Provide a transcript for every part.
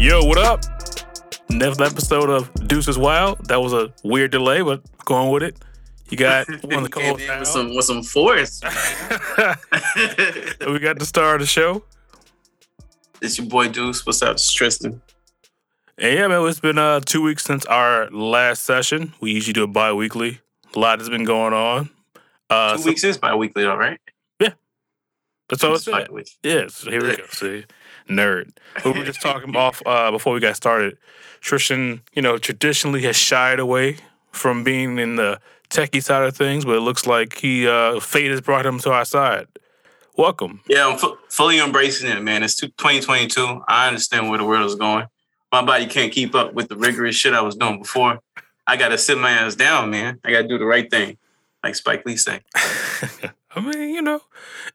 Yo, what up? Next episode of Deuces Wild. That was a weird delay, but going with it. You got one of the co-hosts in now. with some with some force. we got the star of the show. it's your boy Deuce. What's up? It's Tristan. And yeah, man, it's been uh, two weeks since our last session. We usually do it bi-weekly. A lot has been going on. Uh, Two so- weeks is bi-weekly, though, right? Yeah. That's all it's It's. Yeah, so here we go. See, nerd. But we were just talking off uh, before we got started. Tristan, you know, traditionally has shied away from being in the techie side of things, but it looks like he uh, fate has brought him to our side. Welcome. Yeah, I'm fu- fully embracing it, man. It's 2022. I understand where the world is going. My body can't keep up with the rigorous shit I was doing before. I gotta sit my ass down, man. I gotta do the right thing, like Spike Lee said. I mean, you know,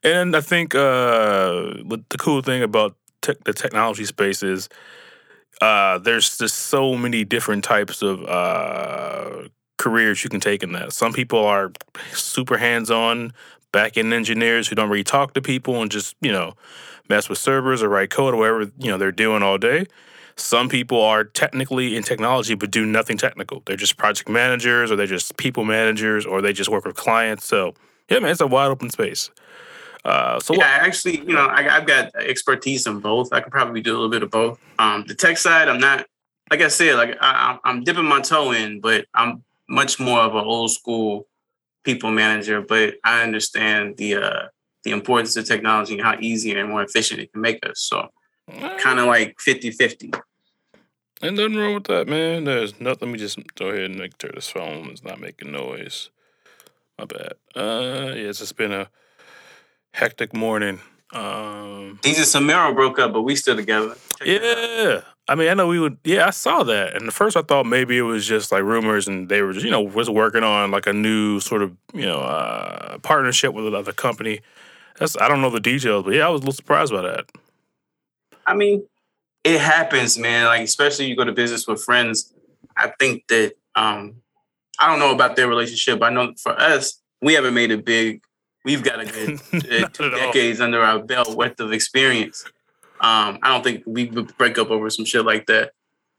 and I think uh, the cool thing about the technology space is uh, there's just so many different types of uh, careers you can take in that. Some people are super hands on back end engineers who don't really talk to people and just you know mess with servers or write code or whatever you know they're doing all day. Some people are technically in technology but do nothing technical. They're just project managers or they're just people managers or they just work with clients. So yeah, man, it's a wide open space. Uh, so Yeah, I actually, you know, I, I've got expertise in both. I could probably do a little bit of both. Um, the tech side, I'm not, like I said, like I, I'm- dipping my toe in, but I'm much more of an old school people manager. But I understand the uh, the importance of technology and how easy and more efficient it can make us. So kind of like 50 50. Ain't nothing wrong with that, man. There's nothing. Let me just go ahead and make sure this phone is not making noise. My bad. Uh, yeah, it's just been a hectic morning. Um, Desus and Mero broke up, but we still together. Check yeah. I mean, I know we would. Yeah, I saw that, and at first I thought maybe it was just like rumors, and they were, just, you know, was working on like a new sort of, you know, uh, partnership with another company. That's I don't know the details, but yeah, I was a little surprised by that. I mean, it happens, man. Like especially you go to business with friends. I think that um I don't know about their relationship. I know for us, we haven't made it big. We've got a good uh, two at all. decades under our belt worth of experience. Um, I don't think we would break up over some shit like that.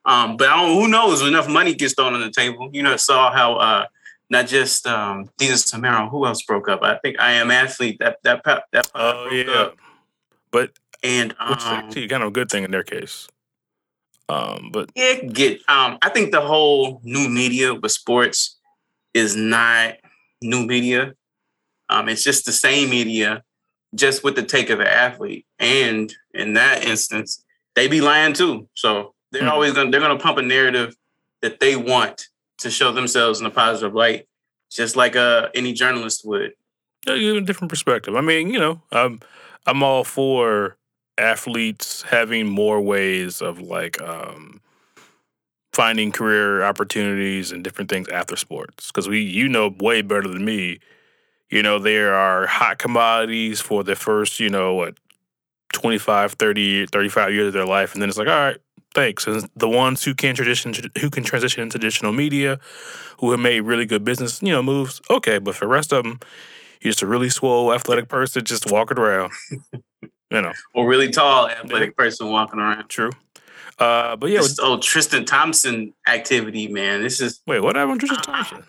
Um, but I don't, who knows? Enough money gets thrown on the table. You know, saw how uh, not just um, Desus and Mero. Who else broke up? I think I am athlete. That that that, that Oh broke yeah, up. but And which um, actually kind of a good thing in their case. Um, but Yeah, get. Um, I think the whole new media with sports is not new media. Um, it's just the same media, just with the take of the athlete. And in that instance, they be lying too. So they're Hmm. always gonna they're gonna pump a narrative that they want to show themselves in a positive light, just like uh any journalist would. Yeah, you have a different perspective. I mean, you know, I'm I'm all for athletes having more ways of like um, finding career opportunities and different things after sports because we you know way better than me. You know, there are hot commodities for the first, you know, what 25, 30, 35 years of their life and then it's like, all right, thanks. And the ones who can transition who can transition into traditional media, who have made really good business, you know, moves, okay, but for the rest of them you're just a really swole, athletic person just walking around. you know, Or really tall athletic person walking around. true. Uh, but yeah, This oh Tristan Thompson activity, man. This is wait, what happened to Tristan Thompson?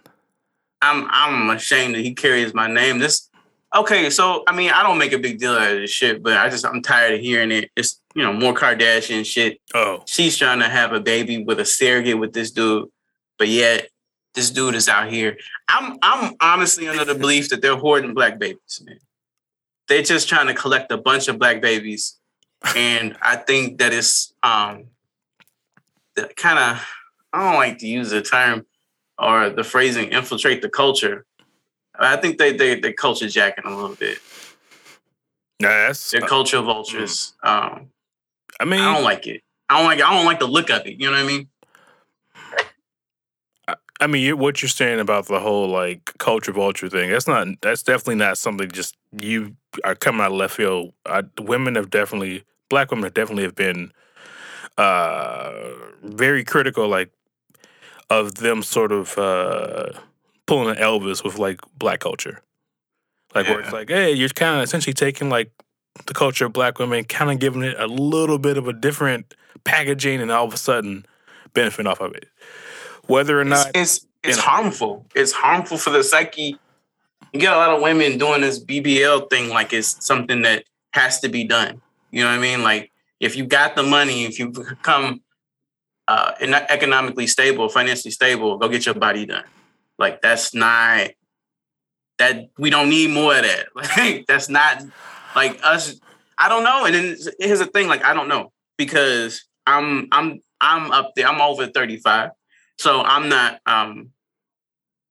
I'm I'm ashamed that he carries my name. This okay, so I mean I don't make a big deal out of this shit, but I just I'm tired of hearing it. It's you know more Kardashian shit. Oh, She's trying to have a baby with a surrogate with this dude, but yet this dude is out here. I'm I'm honestly under the belief that they're hoarding black babies, man. They're just trying to collect a bunch of black babies, and I think that it's um the kind of I don't like to use the term or the phrasing infiltrate the culture. I think they they they culture jacking a little bit. yes. They're culture vultures. Um, I mean, I don't like it. I don't like. I don't like the look of it. You know what I mean? I mean, what you're saying about the whole like culture vulture thing, that's not, that's definitely not something just you are coming out of left field. I, women have definitely, black women have definitely have been uh, very critical, like, of them sort of uh, pulling an Elvis with like black culture. Like, where it's like, hey, you're kind of essentially taking like the culture of black women, kind of giving it a little bit of a different packaging, and all of a sudden benefiting off of it. Whether or not it's it's, it's harmful. It's harmful for the psyche. You get a lot of women doing this BBL thing like it's something that has to be done. You know what I mean? Like if you got the money, if you become uh, economically stable, financially stable, go get your body done. Like that's not that we don't need more of that. Like that's not like us. I don't know. And then here's the thing: like I don't know because I'm I'm I'm up there. I'm over 35, so I'm not um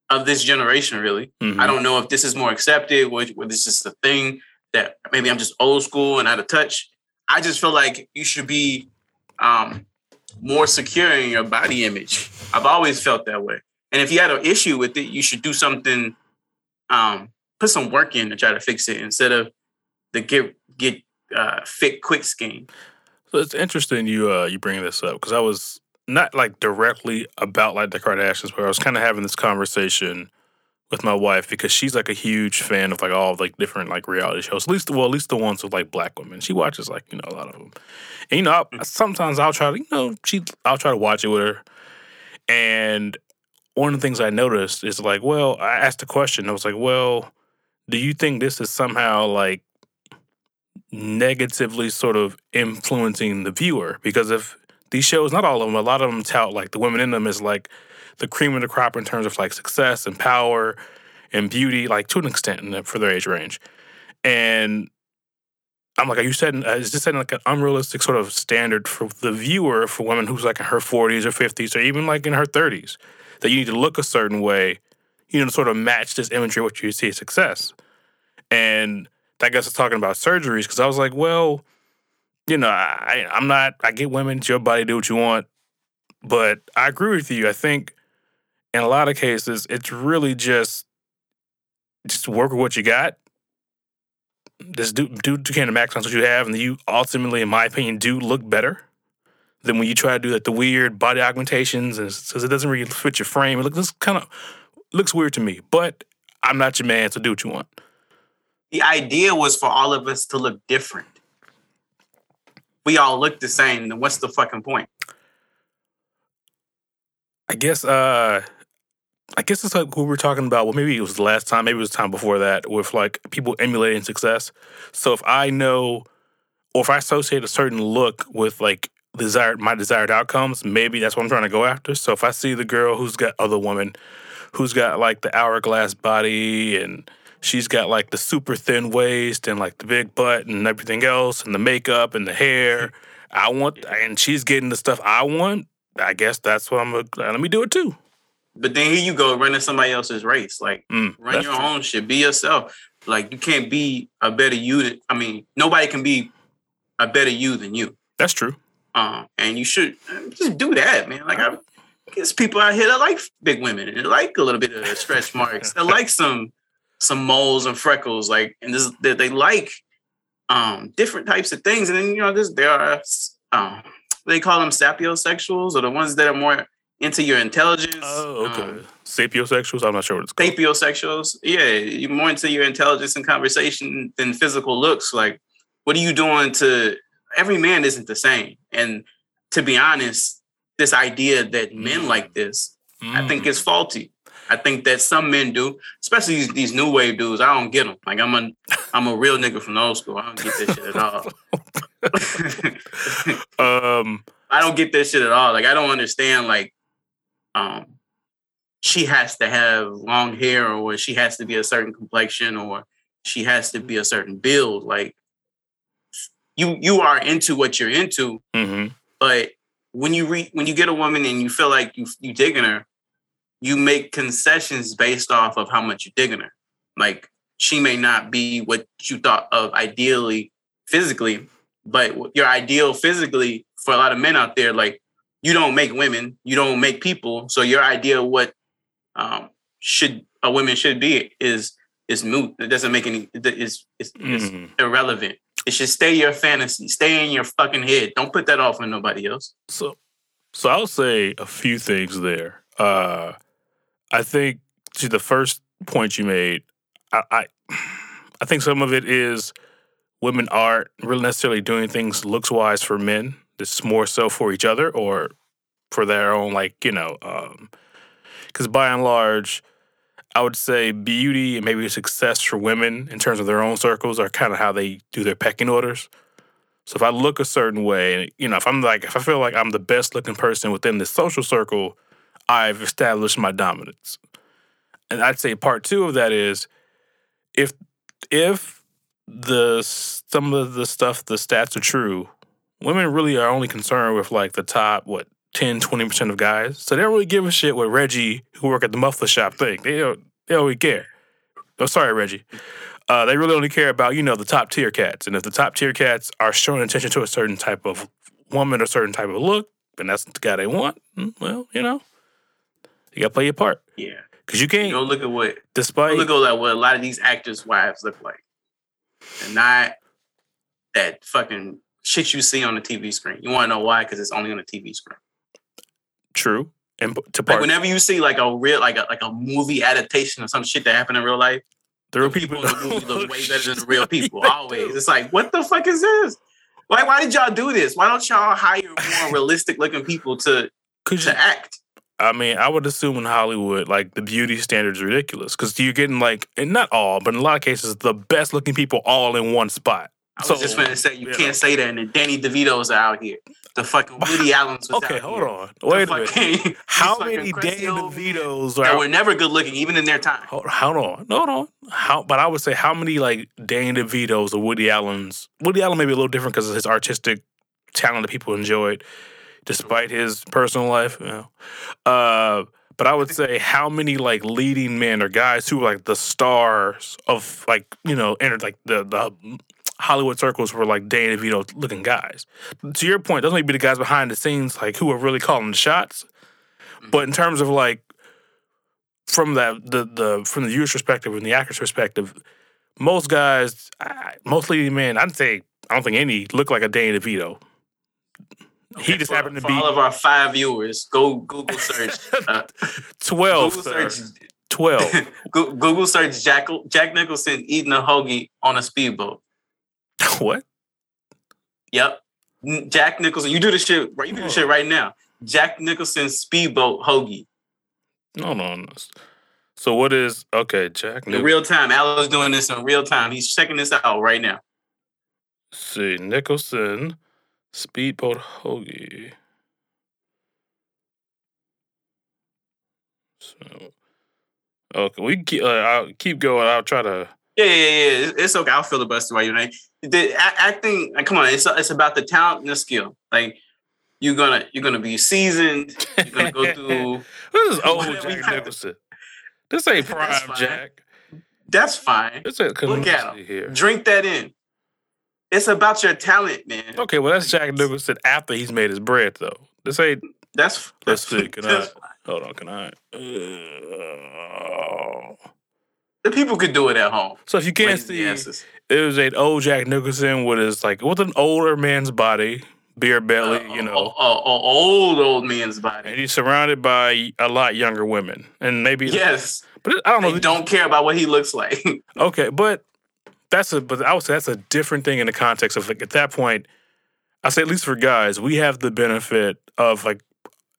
of this generation really. Mhm. I don't know if this is more accepted, or whether this is the thing that maybe I'm just old school and out of touch. I just feel like you should be um more secure in your body image. I've always felt that way. And if you had an issue with it, you should do something, um, put some work in to try to fix it instead of the get get uh, fit quick scheme. So it's interesting you uh you bring this up because I was not like directly about like the Kardashians, but I was kind of having this conversation with my wife because she's like a huge fan of like all of, like different like reality shows. At least well, at least the ones with like black women. She watches like you know a lot of them. And you know, I, sometimes I'll try to you know she I'll try to watch it with her. And one of the things I noticed is like, well, I asked a question. I was like, well, do you think this is somehow like negatively sort of influencing the viewer because if these shows, not all of them, a lot of them tout like the women in them is like the cream of the crop in terms of like success and power and beauty, like to an extent the, for their age range. And I'm like, are you setting, uh, is this setting like an unrealistic sort of standard for the viewer for women who's like in her 40s or 50s or even like in her 30s that you need to look a certain way, you know, to sort of match this imagery what you see as success. And I guess it's talking about surgeries because I was like, well, you know, I, I'm not. I get women. It's your body. Do what you want. But I agree with you. I think in a lot of cases, it's really just just work with what you got. Just do do what you can to maximize what you have, and you ultimately, in my opinion, do look better than when you try to do like the weird body augmentations, and because it doesn't really fit your frame. It looks kind of looks weird to me. But I'm not your man, so do what you want. The idea was for all of us to look different. We all look the same. Then what's the fucking point? I guess uh I guess it's like what we were talking about. Well, maybe it was the last time, maybe it was the time before that, with like people emulating success. So if I know or if I associate a certain look with like desired my desired outcomes, maybe that's what I'm trying to go after. So if I see the girl who's got other woman who's got like the hourglass body and she's got like the super thin waist and like the big butt and everything else and the makeup and the hair. I want and she's getting the stuff I want. I guess that's what I'm let me do it too. But then here you go running somebody else's race. Like Mm, run your true. own shit. Be yourself. Like you can't be a better you. Than, I mean, nobody can be a better you than you. That's true. Um, and you should uh, just do that, man. Like I there's people out here that like big women and they like a little bit of stretch marks. they like some some moles and freckles. Like and this they, they like um different types of things. And then you know this there are um they call them sapiosexuals or the ones that are more into your intelligence. Oh, okay. Um, Sapiosexuals. I'm not sure what it's called. sapiosexuals. Yeah, you're more into your intelligence and conversation than physical looks. Like, what are you doing to? Every man isn't the same, and to be honest, this idea that men Mm. like this, I think Mm. is faulty. I think that some men do, especially these, these new wave dudes. I don't get them. Like I'm a, I'm a real nigga from the old school. I don't get this shit at all. um. I don't get this shit at all. Like I don't understand. Like, um, she has to have long hair, or she has to be a certain complexion, or she has to be a certain build. Like, you you are into what you're into, hmm but when you re- when you get a woman and you feel like you you digging her, you make concessions based off of how much you're digging her. Like she may not be what you thought of ideally physically, but your ideal physically for a lot of men out there, like you don't make women, you don't make people. So your idea of what um, should a woman should be is is moot. It doesn't make any. It is it's, it's Mhm. irrelevant. It should stay your fantasy, stay in your fucking head. Don't put that off on nobody else. So, so I'll say a few things there. Uh, I think to the first point you made, I, I, I think some of it is women aren't really necessarily doing things looks wise for men. It's more so for each other or for their own, like, you know, um, because by and large, I would say beauty and maybe success for women in terms of their own circles are kind of how they do their pecking orders. So if I look a certain way, you know, if I'm like, if I feel like I'm the best looking person within the social circle, I've established my dominance. And I'd say part two of that is if if the some of the stuff, the stats are true, women really are only concerned with like the top, what, 10, 20% of guys. So they don't really give a shit what Reggie, who work at the muffler shop, think. They don't, they don't really care. Oh, sorry, Reggie. Uh, they really only care about, you know, the top tier cats. And if the top tier cats are showing attention to a certain type of woman or certain type of look, and that's the guy they want, mm, well, you know, you got to play your part. Yeah. Because you can't. Go look at what. Despite. Look at what a lot of these actors' wives look like. And not that fucking shit you see on the TV screen. You want to know why? Because it's only on the TV screen. True. And to part, like whenever you see like a real like a like a movie adaptation of some shit that happened in real life, the real people, people in the movie look way better than the real people. Always, it's like what the fuck is this? Why why did y'all do this? Why don't y'all hire more realistic looking people to Could to you, act? I mean, I would assume in Hollywood, like the beauty standards are ridiculous because you're getting like, and not all, but in a lot of cases, the best looking people all in one spot. I was so, just going to say you, can't say that, and then Danny DeVito's are out here. The fucking Woody Allen's was okay. hold here. on, wait a minute. How many Danny DeVitos are that were never good looking, even in their time? Hold, hold on, hold on. How? But I would say how many like Danny DeVitos or Woody Allen's? Woody Allen may be a little different because of his artistic talent that people enjoyed, despite his personal life. You know. Uh, but I would say how many like leading men or guys who are like the stars of like you know entered like the the Hollywood circles were like Dan DeVito looking guys. To your point, those may be the guys behind the scenes, like who are really calling the shots. Mm-hmm. But in terms of like from that the the from the viewer's perspective and the actor's perspective, most guys, most leading men, I'd say I don't think any look like a Danny DeVito. Okay, he just for, happened to be all of our five viewers. Go Google search uh, twelve. Google search twelve. Google search Jack Jack Nicholson eating a hoagie on a speedboat. What? Yep. Jack Nicholson. You do the shit right. You do the shit right now. Jack Nicholson speedboat hoagie. No, no, no. So what is okay, Jack? In real time. Al doing this in real time. He's checking this out right now. See, Nicholson speedboat hoagie. So, okay, we keep. Uh, I'll keep going. I'll try to. Yeah, yeah, yeah. It's okay. I'll filibuster while you're the acting. Come on, it's it's about the talent and the skill. Like you're gonna you're gonna be seasoned. You're gonna go through. this is old Jack Nicholson. This ain't prime Jack. That's fine. Look at him. Here. Drink that in. It's about your talent, man. Okay, well that's Jack Nicholson after he's made his bread, though. This ain't. That's. Let's see. Can I? Hold on. Can I? Uh, the people could do it at home. So if you can't see, it was an old Jack Nicholson with his like with an older man's body, beer belly, uh, you know, a, old old man's body, and he's surrounded by a lot younger women, and maybe yes, but I don't know. They don't care about what he looks like. okay, but that's a but I would say that's a different thing in the context of like at that point. I say at least for guys, we have the benefit of like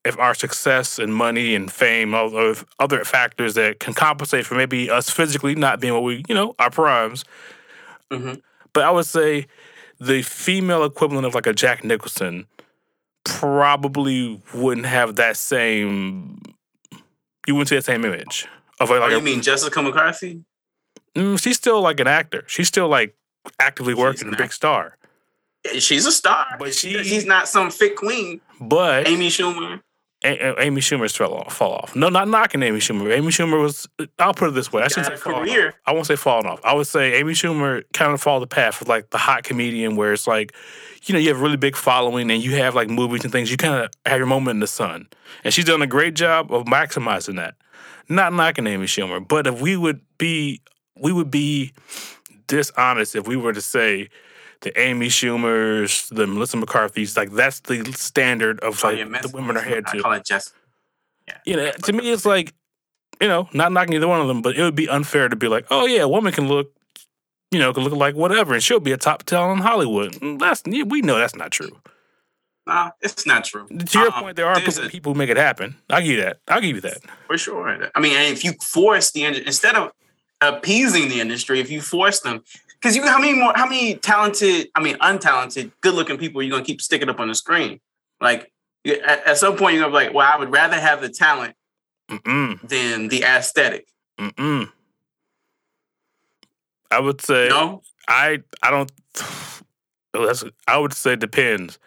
if our success and money and fame, other other factors that can compensate for maybe us physically not being what we, you know, our primes, Mm-hmm. But I would say the female equivalent of like a Jack Nicholson probably wouldn't have that same. You wouldn't see that same image of like. Oh, you a, mean Jessica McCarthy? Mm, she's still like an actor. She's still like actively working, a big star. She's a star, but she, she's not some fit queen. But Amy Schumer. A- Amy Schumer's fell off, fall off. No, not knocking Amy Schumer. Amy Schumer was. I'll put it this way. I shouldn't say falling off. I won't say falling off. I would say Amy Schumer kind of followed the path of like the hot comedian, where it's like, you know, you have a really big following and you have like movies and things. You kind of have your moment in the sun, and she's done a great job of maximizing that. Not knocking Amy Schumer, but if we would be, we would be dishonest if we were to say the Amy Schumers, the Melissa McCarthy's, like that's the standard of oh, like yeah, the women are head to. I call it just. Yeah. You know, to me, it's like, you know, not knocking either one of them, but it would be unfair to be like, oh yeah, a woman can look you know, could look like whatever, and she'll be a top talent in Hollywood. Mm, That's we know that's not true. Nah, it's not true. To your Um, point, there are people, a- people who make it happen. I'll give you that. I'll give you that. For sure. I mean, and if you force the instead of appeasing the industry, if you force them, because you how many more how many talented, I mean untalented, good looking people are you gonna keep sticking up on the screen? Like at, at some point you're gonna be like, well, I would rather have the talent Mm-mm, than the aesthetic. mm-mm. I would say No? I I don't. That's, I would say depends.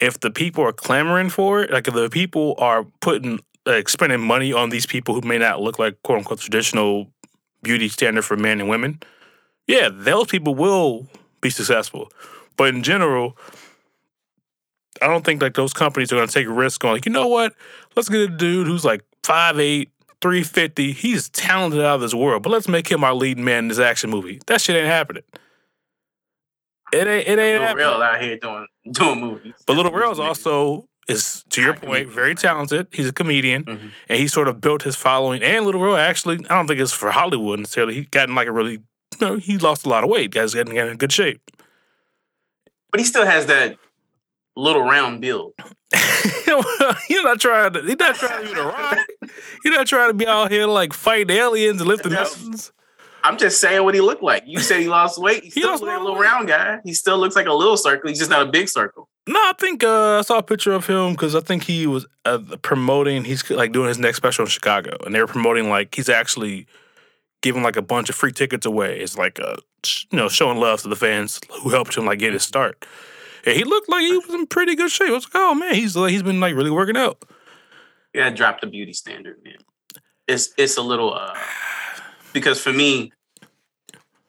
If the people are clamoring for it, like if the people are putting like spending money on these people who may not look like quote unquote traditional beauty standard for men and women, yeah, those people will be successful. But in general, I don't think like those companies are going to take a risk on like you know what, let's get a dude who's like 5'8", 350. He's talented out of this world, but let's make him our lead man in this action movie. That shit ain't happening. It ain't. It ain't happening. Rel out here doing doing movies. But Lil Rel's also is to your point very talented. He's a comedian, Mhm. and he sort of built his following. And Lil Rel actually, I don't think it's for Hollywood necessarily. He gotten like a really, you know, he lost a lot of weight. Guys getting in good shape. But he still has that little round build. You're not trying to. He's not trying to be the rock. You're not trying to be out here like fighting aliens and lifting mountains. I'm just saying what he looked like. You said he lost weight. He still looks like a a lot of little weight. round guy. He still looks like a little circle. He's just not a big circle. No, I think uh, I saw a picture of him because I think he was uh, promoting. He's like doing his next special in Chicago, and they were promoting like he's actually giving like a bunch of free tickets away. It's like uh, sh- you know showing love to the fans who helped him like get his start. And he looked like he was in pretty good shape. I was like, oh man, he's like he's been like really working out. Yeah, drop the beauty standard, man. It's it's a little uh because for me,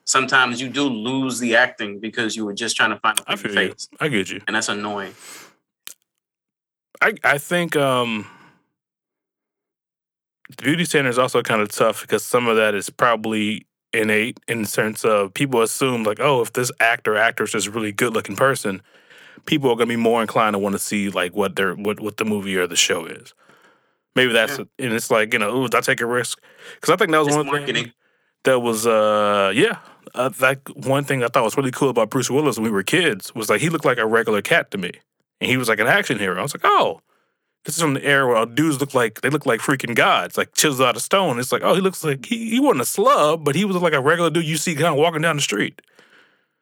sometimes you do lose the acting because you were just trying to find a I pretty feel you. face. I get you. And that's annoying. I I think um the beauty standard is also kind of tough because some of that is probably innate in the sense of people assume like, oh, if this actor or actress is a really good looking person, people are gonna be more inclined to want to see like what their what what the movie or the show is. Maybe that's Yeah. and it's like you know, ooh, did I take a risk? Because I think that was It's one marketing. thing that was uh yeah. Uh, that one thing I thought was really cool about Bruce Willis when we were kids was like he looked like a regular cat to me, and he was like an action hero. I was like, oh, this is from the era where dudes look like they look like freaking gods, like chiseled out of stone. It's like, oh, he looks like he, he wasn't a slub, but he was like a regular dude you see kind of walking down the street.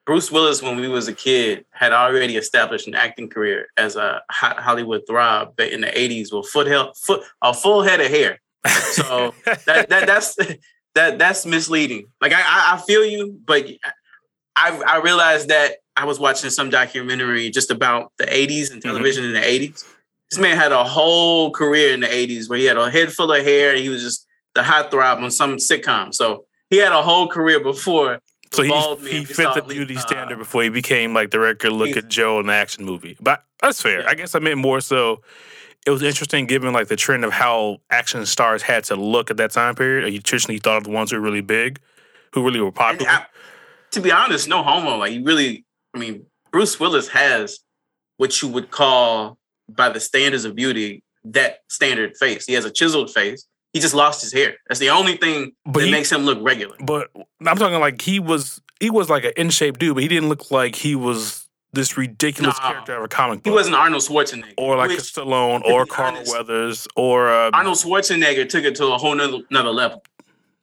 Bruce Willis, when we was a kid, had already established an acting career as a Ho- Hollywood throb but in the 80s with foot, foot a full head of hair. So that, that that's that that's misleading. Like I, I I feel you, but I I realized that I was watching some documentary just about the 80s and mm-hmm. television in the 80s. This man had a whole career in the 80s where he had a head full of hair and he was just the hot throb on some sitcom. So he had a whole career before. so he, he fit the beauty uh, standard before he became like the record look at Joe in the action movie. But that's fair. Yeah. I guess I meant more so. It was interesting given like the trend of how action stars had to look at that time period. You traditionally thought of the ones who were really big, who really were popular. I- to be honest, no homo. Like you really, I mean, Bruce Willis has what you would call, by the standards of beauty, that standard face. He has a chiseled face. He just lost his hair. That's the only thing But that he- makes him look regular. But I'm talking like he was he was like an in shape dude, but he didn't look like he was this ridiculous No. character of a comic book. He wasn't Arnold Schwarzenegger. or like a which Stallone or Carl honest- Weathers or uh, Arnold Schwarzenegger took it to a whole nother, another level.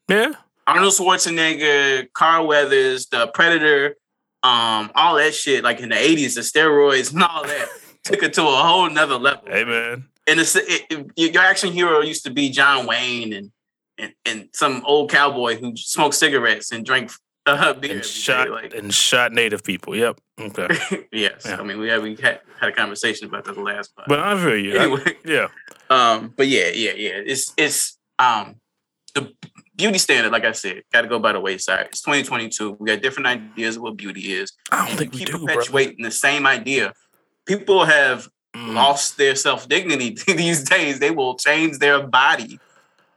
yeah. Arnold Schwarzenegger, Carl Weathers, the Predator, um, all that shit, like in the 80s, the steroids and all that, took it to a whole nother level. Hey man. and it's it, it- your action hero used to be John Wayne and and, and some old cowboy who smoked cigarettes and drank uh, beer. And day, shot like, and shot native people. Yep. Okay. yes, Yeah. I mean we had we had, had a conversation about that the last part. But I feel you. I- yeah. um, but yeah, yeah, yeah. It's it's um the beauty standard, like I said, got to go by the wayside. It's 2022. We got different ideas of what beauty is. I don't think we keep do, bro. perpetuating the same idea. People have Mm. lost their self dignity these days. They will change their body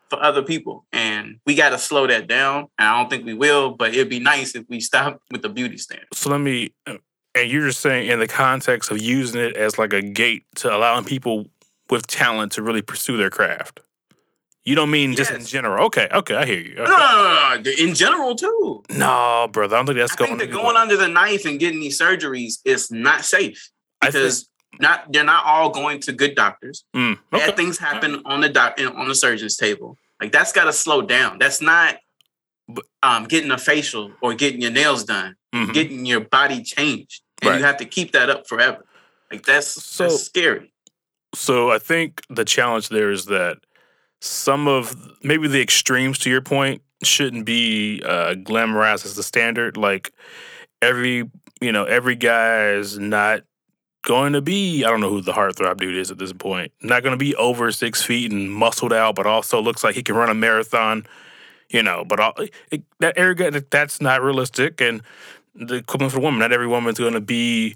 for other people, and we got to slow that down. And I don't think we will, but it'd be nice if we stop with the beauty standard. So let me uh, and you're just saying in the context of using it as like a gate to allowing people with talent to really pursue their craft. You don't mean just in general. Okay, okay, I hear you. No, Okay. no, no, no, in general too. No, brother, I don't think that's I going. think that going under the knife and getting these surgeries is not safe because not they're not all going to good doctors. Mm, Bad things happen on the doc on the surgeon's table. Like that's got to slow down. That's not um, getting a facial or getting your nails done, Mhm. getting your body changed, and Right. you have to keep that up forever. Like that's So- that's scary. So I think the challenge there is that some of maybe the extremes to your point shouldn't be uh, glamorized as the standard. Like every you know every guy's not going to be I don't know who the heartthrob dude is at this point. Not going to be over six feet and muscled out, but also looks like he can run a marathon. You know, but all, it, that arrogant that's not realistic. And the equivalent for women, not every woman's going to be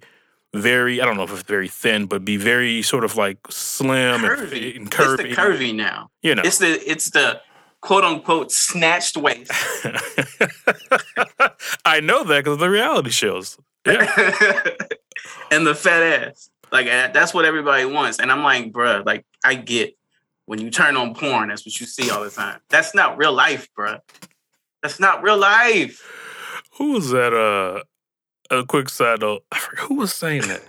very I don't know if it's very thin, but be very sort of like slim and, Curvy. and It's curvy. the curvy now. You know. It's the it's the quote unquote snatched waist. I know that because of the reality shows. Yeah. and the fat ass. Like that's what everybody wants. And I'm like, bruh, like I get when you turn on porn, that's what you see all the time. That's not real life, bruh. That's not real life. Who was that? Uh, a quick side note. I forgot who was saying that.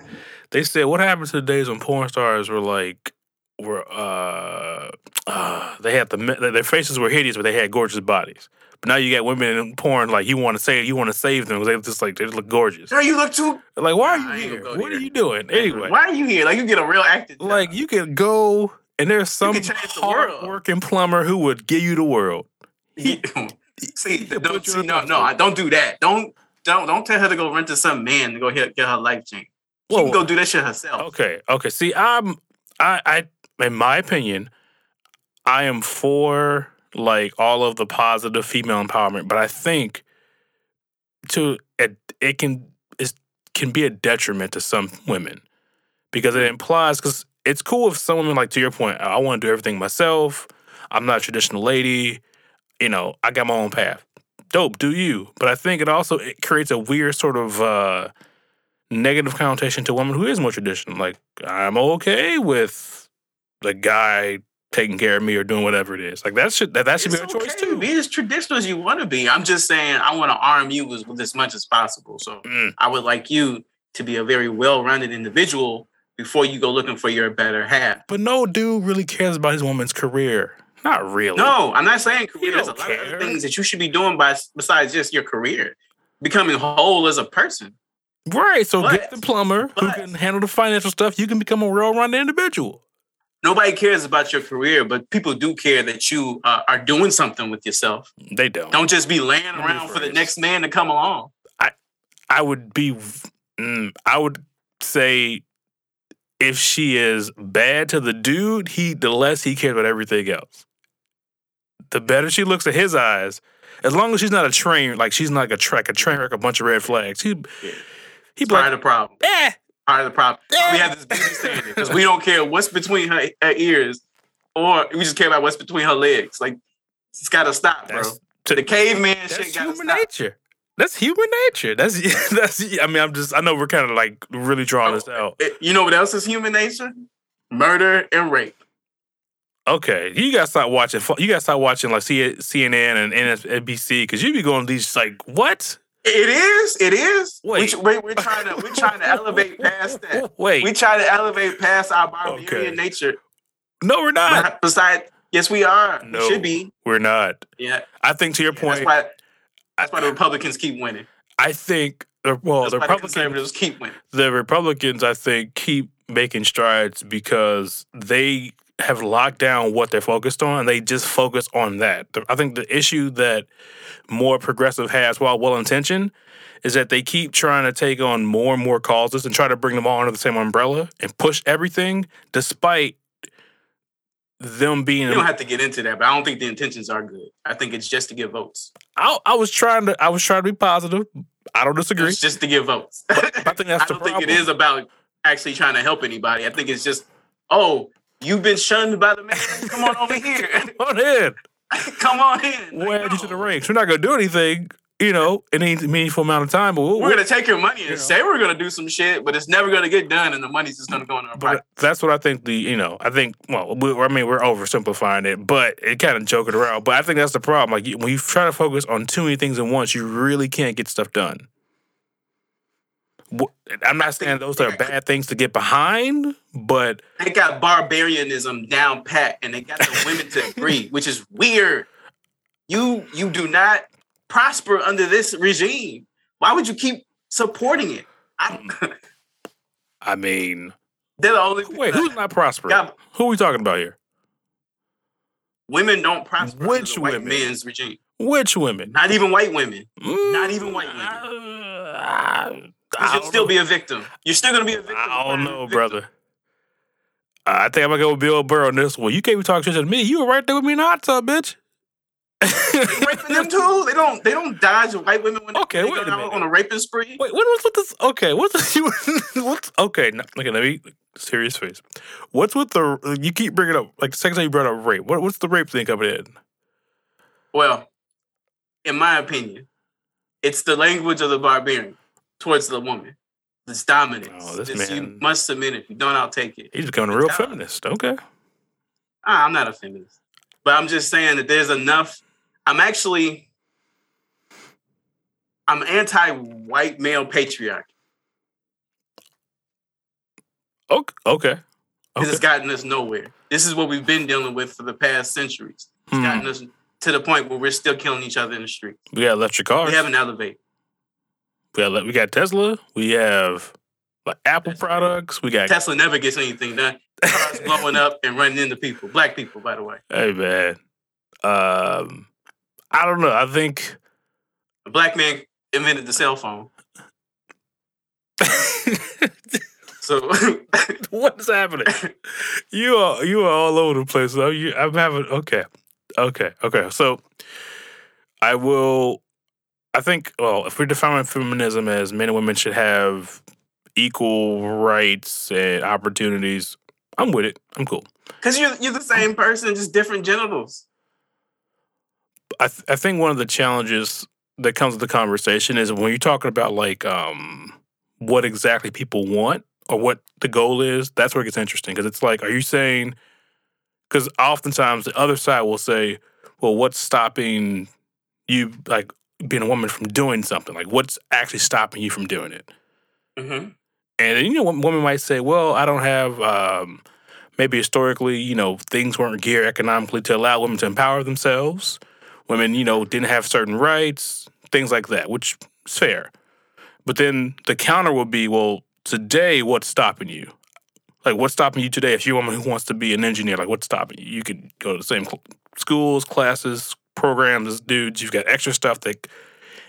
They said, "What happened to the days when porn stars were like, were uh, uh they had the their faces were hideous, but they had gorgeous bodies. But now you got women in porn like you want to say you want to save them because they just like they look gorgeous. Girl, you look too. Like why are Nah, I you here? go What here. are you doing anyway? Why are you here? Like you get a real acting. job. Like you can go and there's some can change the hard-working plumber who would give you the world. He- see, he don't, see no, no, I don't do that. Don't, don't, don't tell her to go rent to some man to go get, get her life changed. She Whoa. can go do that shit herself. Okay, okay. See, I'm I I in my opinion, I am for like all of the positive female empowerment, but I think to it, it can it can be a detriment to some women because it implies because it's cool if some women like to your point, I want to do everything myself. I'm not a traditional lady. You know, I got my own path. Dope, do you? But I think it also it creates a weird sort of uh negative connotation to women who is more traditional. Like, I'm okay with the guy taking care of me or doing whatever it is. Like that should that, that should It's be a choice okay to too. Be as traditional as you want to be. I'm just saying I want to arm you with, with as much as possible. So Mm. I would like you to be a very well-rounded individual before you go looking for your better half. But no dude really cares about his woman's career. Not really. No, I'm not saying career. There's a don't lot of things that you should be doing by, besides just your career. Becoming whole as a person. Right. So get the plumber who can handle the financial stuff. You can become a well-rounded individual. Nobody cares about your career, but people do care that you uh, are doing something with yourself. They don't. Don't just be laying around for the next man to come along. I I would be. Mm, I would say if she is bad to the dude, he the less he cares about everything else. The better she looks at his eyes, as long as she's not a train, like she's not like a track, a train wreck, a bunch of red flags. He Yeah. he be Part of the problem. eh, Part of the problem. We have this beauty standard because we don't care what's between her, her ears, or we just care about what's between her legs. Like it's got to stop, bro. that's The caveman that's shit got to human stop. nature. That's human nature. That's that's. I mean, I'm just. I know we're kind of like really drawing this out. It- you know what else is human nature? Murder and rape. Okay, you gotta start watching. You gotta start watching like CNN and NBC because you be going these like what? It is. It is. Wait. We, are trying to we're trying to elevate past that. Wait, We try to elevate past our barbarian Okay. nature. no, we're not. Besides, yes, we are. No. We should be. We're not. Yeah. I think to your Yeah, point. That's why. That's why the Republicans keep winning. I think. uh, Well, That's the why the Republicans, keep winning. the Republicans, I think, keep making strides because they have locked down what they're focused on. and They just focus on that. I think the issue that more progressive has, while well intentioned, is that they keep trying to take on more and more causes and try to bring them all under the same umbrella and push everything, despite them being. You don't have to get into that, but I don't think the intentions are good. I think it's just to get votes. I, I was trying to. I was trying to be positive. I don't disagree. It's just to get votes. I think that's the problem. I don't think it is about actually trying to help anybody. I think it's just, oh, you've been shunned by the man. Come on over here. Come on in. Come on in. We'll Like, add you to the ranks. We're not gonna do anything. you know, in any meaningful amount of time. But we'll, We're gonna take your money and You know. say we're gonna do some shit, but it's never gonna get done, and the money's just gonna go in our But pocket. that's what I think. The you know, I think. Well, we, I mean, we're oversimplifying it, but it kind of joking around. But I think that's the problem. Like when you try to focus on too many things at once, you really can't get stuff done. I'm not saying those are bad things to get behind, but They got barbarianism down pat, and they got the women to agree, which is weird. You you do not prosper under this regime. Why would you keep supporting it? I, mm. I mean, they're the only wait, who's not prospering? Yeah. Who are we talking about here? women don't prosper Which under the white women? men's regime. Which women? Not even white women. Not even white women. I, You should still know. be a victim. You're still gonna be a victim. I don't know, brother. I think I'm gonna go with Bill Burr on this one. You can't be talking shit to me. You were right there with me in the hot tub, bitch. raping them too. They don't. They don't dodge white women when Okay, they wait go out on a raping spree. Wait, what was with this? Okay, what's what's okay? no, Okay, let me serious face. What's with the? You keep bringing up like the second time you brought up rape. What, what's the rape thing coming in? Well, in my opinion, it's the language of the barbarian towards the woman. This dominance. Oh, this This You must submit. If you don't, I'll take it. He's becoming a real feminist. Okay, Ah, I'm not a feminist, but I'm just saying that there's enough. I'm actually. I'm anti-white male patriarchy okay, okay. because okay. it's gotten us nowhere. This is what we've been dealing with for the past centuries. It's Hmm. gotten us to the point where we're still killing each other in the street. We got electric cars. We haven't elevated. We got we got Tesla. We have like Apple Tesla. products. We got Tesla never gets anything done. Cars blowing up and running into people, black people, by the way. Hey man, um, I don't know. I think A black man invented the cell phone. So what is happening? You are you are all over the place. You, I'm having okay, okay, okay. So I will. I think. Well, if we're defining feminism as men and women should have equal rights and opportunities, I'm with it. I'm cool. because you're you're the same person, just different genitals. I th- I think one of the challenges that comes with the conversation is when you're talking about like um what exactly people want or what the goal is. That's where it gets interesting because it's like, are you saying? Because oftentimes the other side will say, "Well, what's stopping you like being a woman from doing something? Like, what's actually stopping you from doing it?" Mm-hmm. And you know, one woman might say, "Well, I don't have." Um, maybe historically, you know, things weren't geared economically to allow women to empower themselves. Women, you know, didn't have certain rights, things like that, which is fair. But then the counter would be, well, today, what's stopping you? Like, what's stopping you today? If you're a woman who wants to be an engineer, like, what's stopping you? You could go to the same schools, classes, programs dudes. You've got extra stuff that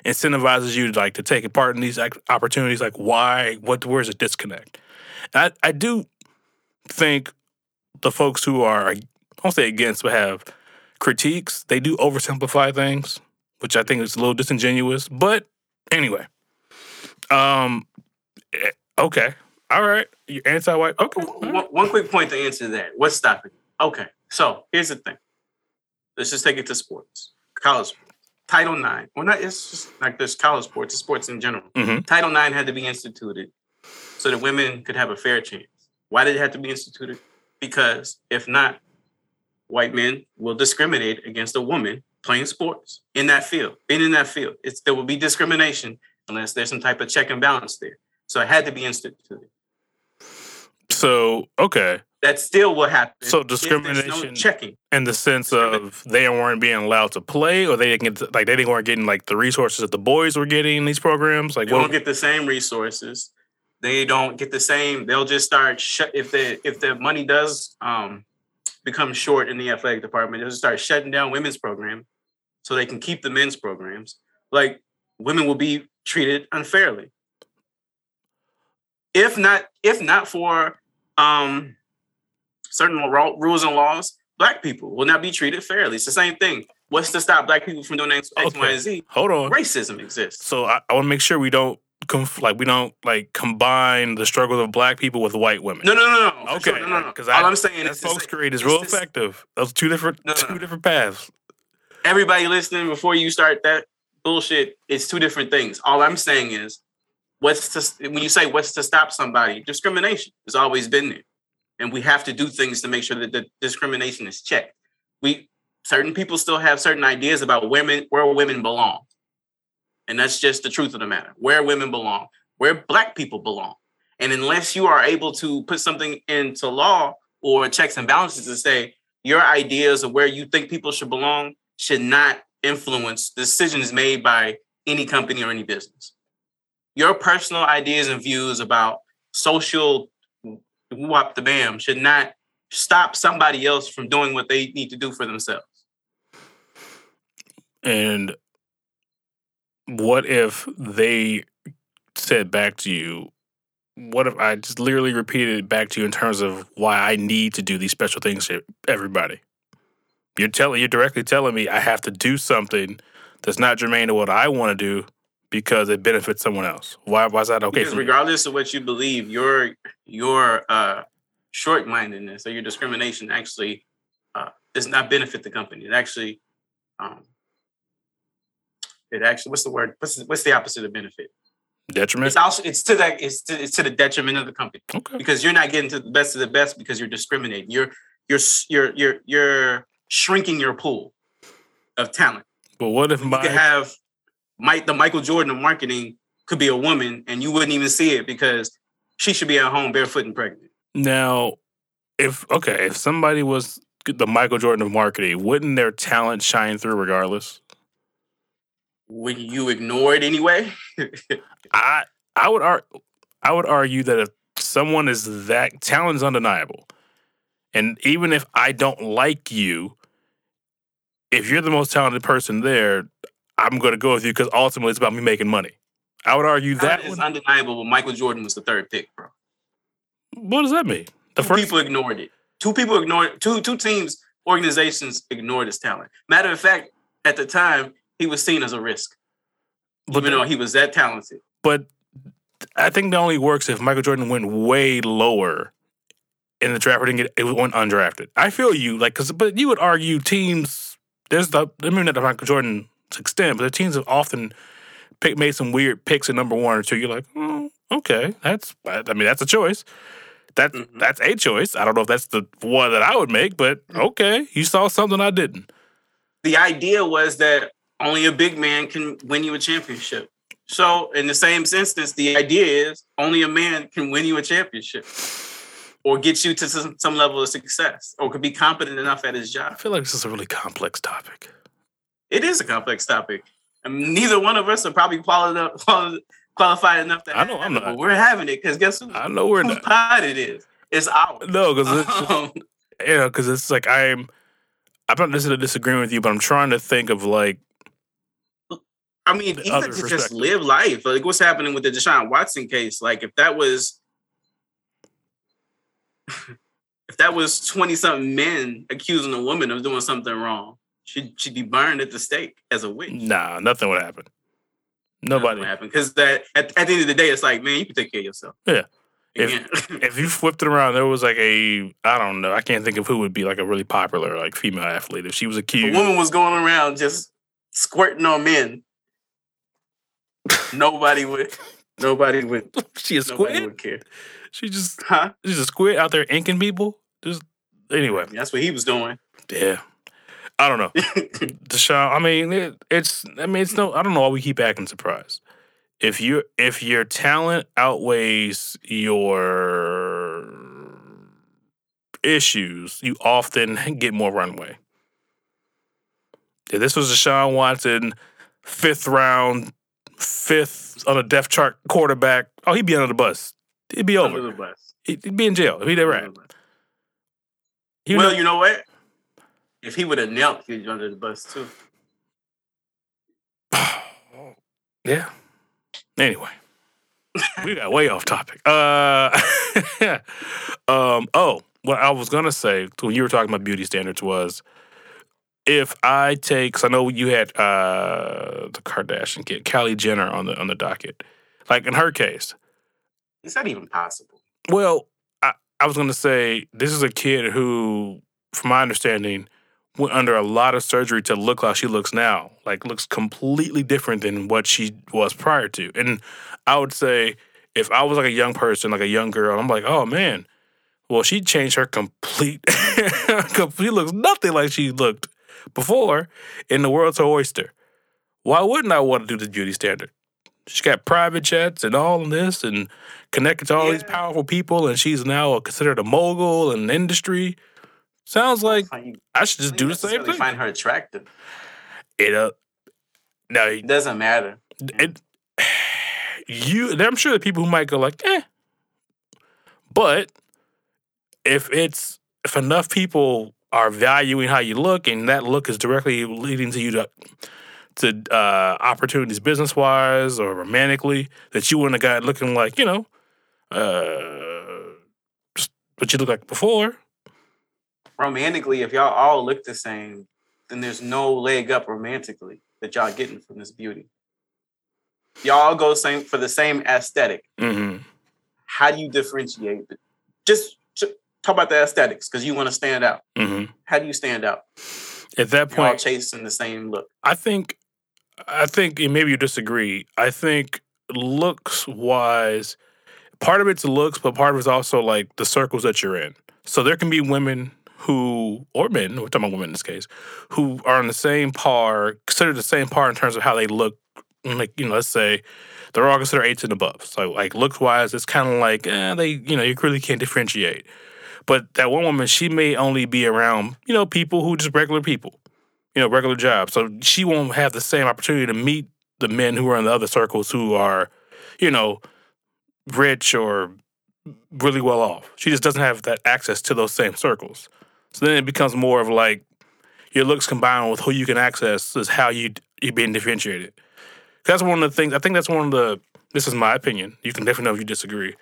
incentivizes you to like to take part in these opportunities. Like, why? What? Where's the disconnect? I, I do think the folks who are I won't say against, but have critiques, they do oversimplify things, which I think is a little disingenuous. But anyway, um, eh, okay, all right, you're anti-white. Okay. One, one quick point to answer that. What's stopping? Okay, so here's the thing. Let's just take it to sports, college sports. Title IX. Well, not it's just like there's college sports, it's sports in general. Mhm. Title IX had to be instituted so that women could have a fair chance. Why did it have to be instituted? Because if not, white men will discriminate against a woman playing sports in that field, being in that field. It's there will be discrimination unless there's some type of check and balance there. So it had to be instituted. So okay, That still will happen. So discrimination- no checking. in the sense of they weren't being allowed to play, or they didn't get like they didn't weren't getting like the resources that the boys were getting in these programs. Like, They what? don't get the same resources. They don't get the same. They'll just start shut if the if the money does um, become short in the athletic department. They'll just start shutting down women's program so they can keep the men's programs. Like women will be treated unfairly. If not, if not for um, certain rules and laws, black people will not be treated fairly. It's the same thing. What's to stop black people from doing X, X, Y, Okay. and Z? Hold on. Racism exists. So I, I want to make sure we don't conf- like we don't like combine the struggles of black people with white women. No, no, no, no. Okay, sure. no, no, no. because All I'm saying that is folks create is real effective. Those two different no, two no. different paths. everybody listening before you start that bullshit. It's two different things. All I'm saying is, what's to when you say what's to stop somebody? Discrimination has always been there, and we have to do things to make sure that the discrimination is checked. We certain people still have certain ideas about women where women belong, and that's just the truth of the matter. Where women belong, where Black people belong, and unless you are able to put something into law or checks and balances to say your ideas of where you think people should belong should not influence decisions made by any company or any business. Your personal ideas and views about social whop the bam should not stop somebody else from doing what they need to do for themselves. And what if they said back to you, what if I just literally repeated it back to you in terms of why I need to do these special things to everybody? You're telling you're directly telling me I have to do something that's not germane to what I want to do because it benefits someone else. Why why is that okay? Because regardless of what you believe, your your uh, short mindedness or your discrimination actually uh, does not benefit the company. It actually um, it actually what's the word? What's the, what's the opposite of benefit? Detriment. It's also it's to that it's to, it's to the detriment of the company. Okay. Because you're not getting to the best of the best because you're discriminating. You're you're you're you're you're shrinking your pool of talent. But what if You my could have Mike the Michael Jordan of marketing could be a woman and you wouldn't even see it because she should be at home barefoot and pregnant. now if okay if somebody was the Michael Jordan of marketing, wouldn't their talent shine through regardless? Would you ignore it anyway? I I would ar- I would argue that if someone is that talent is undeniable, and even if I don't like you, if you're the most talented person there, I'm going to go with you because ultimately it's about me making money. I would argue that. that is Would, undeniable. But Michael Jordan was the third pick, bro. what does that mean? The two first people ignored it. Two people ignored two two teams, organizations ignored his talent. Matter of fact, at the time, he was seen as a risk. but, even though he was that talented. but I think that only works if Michael Jordan went way lower in the draft. Or didn't get it went undrafted. I feel you like because but you would argue teams. There's the I mean not to Michael Jordan's extent, but the teams have often pick, made some weird picks at number one or two. You're like, oh, okay, that's I mean that's a choice. That's Mhm. that's a choice. I don't know if that's the one that I would make, but okay, you saw something I didn't. The idea was that only a big man can win you a championship. So, in the same instance, the idea is only a man can win you a championship or get you to some, some level of success or could be competent enough at his job. I feel like this is a really complex topic. It is a complex topic. And neither one of us are probably quali- quali- qualified enough to I know I'm it, not. we're having it because guess who? I know we're not. pod it is? It's ours. No, because it's Um, you know, because it's like I'm, I'm not necessarily disagreeing with you, but I'm trying to think of like, I mean, even to just live life. Like what's happening with the Deshaun Watson case? Like if that was if that was 20 something men accusing a woman of doing something wrong, she'd she'd be burned at the stake as a witch. nah, nothing would happen. Nobody. Would happen. Because that at, at the end of the day, it's like, man, you can take care of yourself. Yeah. Again. If you flipped it around, there was like a, I don't know, I can't think of who would be like a really popular like female athlete if she was a accused. woman was going around just squirting on men. nobody would nobody would she a nobody squid. would care. She just, Huh? she's a squid out there inking people. Just anyway, That's what he was doing. yeah. I don't know. Deshaun, I mean, it, it's. I mean, it's no. I don't know why we keep acting surprised. If you if your talent outweighs your issues, you often get more runway. If this was Deshaun Watson, fifth round, fifth on a depth chart quarterback, oh, he'd be under the bus. He'd be over. Under the bus. He'd be in jail. If he did right. Under the bus. He well, would- you know what? If he would have knelt, he'd be under the bus too. yeah. Anyway, we got way off topic. Uh, um, oh, what I was gonna say when you were talking about beauty standards was, if I take, cause I know you had uh the Kardashian kid, Kylie Jenner on the on the docket. Like in her case, Is that even possible? well, I, I was gonna say this is a kid who, from my understanding, went under a lot of surgery to look how she looks now. Like looks completely different than what she was prior to. And I would say if I was like a young person, like a young girl, I'm like, oh man, well she changed her complete. she looks nothing like she looked before. In the world's her oyster. Why wouldn't I want to do the beauty standard? She's got private jets and all of this, and connected to all yeah. these powerful people, and she's now considered a mogul in the industry. Sounds like I should just do the same thing. Find her attractive. It uh, no, it doesn't matter. It you. I'm sure the people who might go like, eh, but if it's if enough people are valuing how you look, and that look is directly leading to you to to uh, opportunities business wise or romantically, that you want a guy looking like you know, uh, just what you look like before romantically, if y'all all look the same, then there's no leg up romantically that y'all getting from this beauty. Y'all go same for the same aesthetic. Mm-hmm. How do you differentiate? Just, just talk about the aesthetics because you want to stand out. Mm-hmm. How do you stand out? At that point, y'all chasing the same look. I think, I think, maybe you disagree. I think looks wise, part of it's looks, but part of it's also like the circles that you're in. So there can be women who, or men, we're talking about women in this case, who are on the same par, considered the same par in terms of how they look. Like, you know, let's say they're all considered eights and above. So, like, looks wise, it's kind of like, eh, they, you know, you really can't differentiate. But that one woman, she may only be around, you know, people who just regular people, you know, regular jobs. So she won't have the same opportunity to meet the men who are in the other circles who are, you know, rich or really well off. She just doesn't have that access to those same circles. So then it becomes more of like your looks combined with who you can access is how you you're being differentiated. That's one of the things. I think that's one of the. This is my opinion. You can definitely know if you disagree.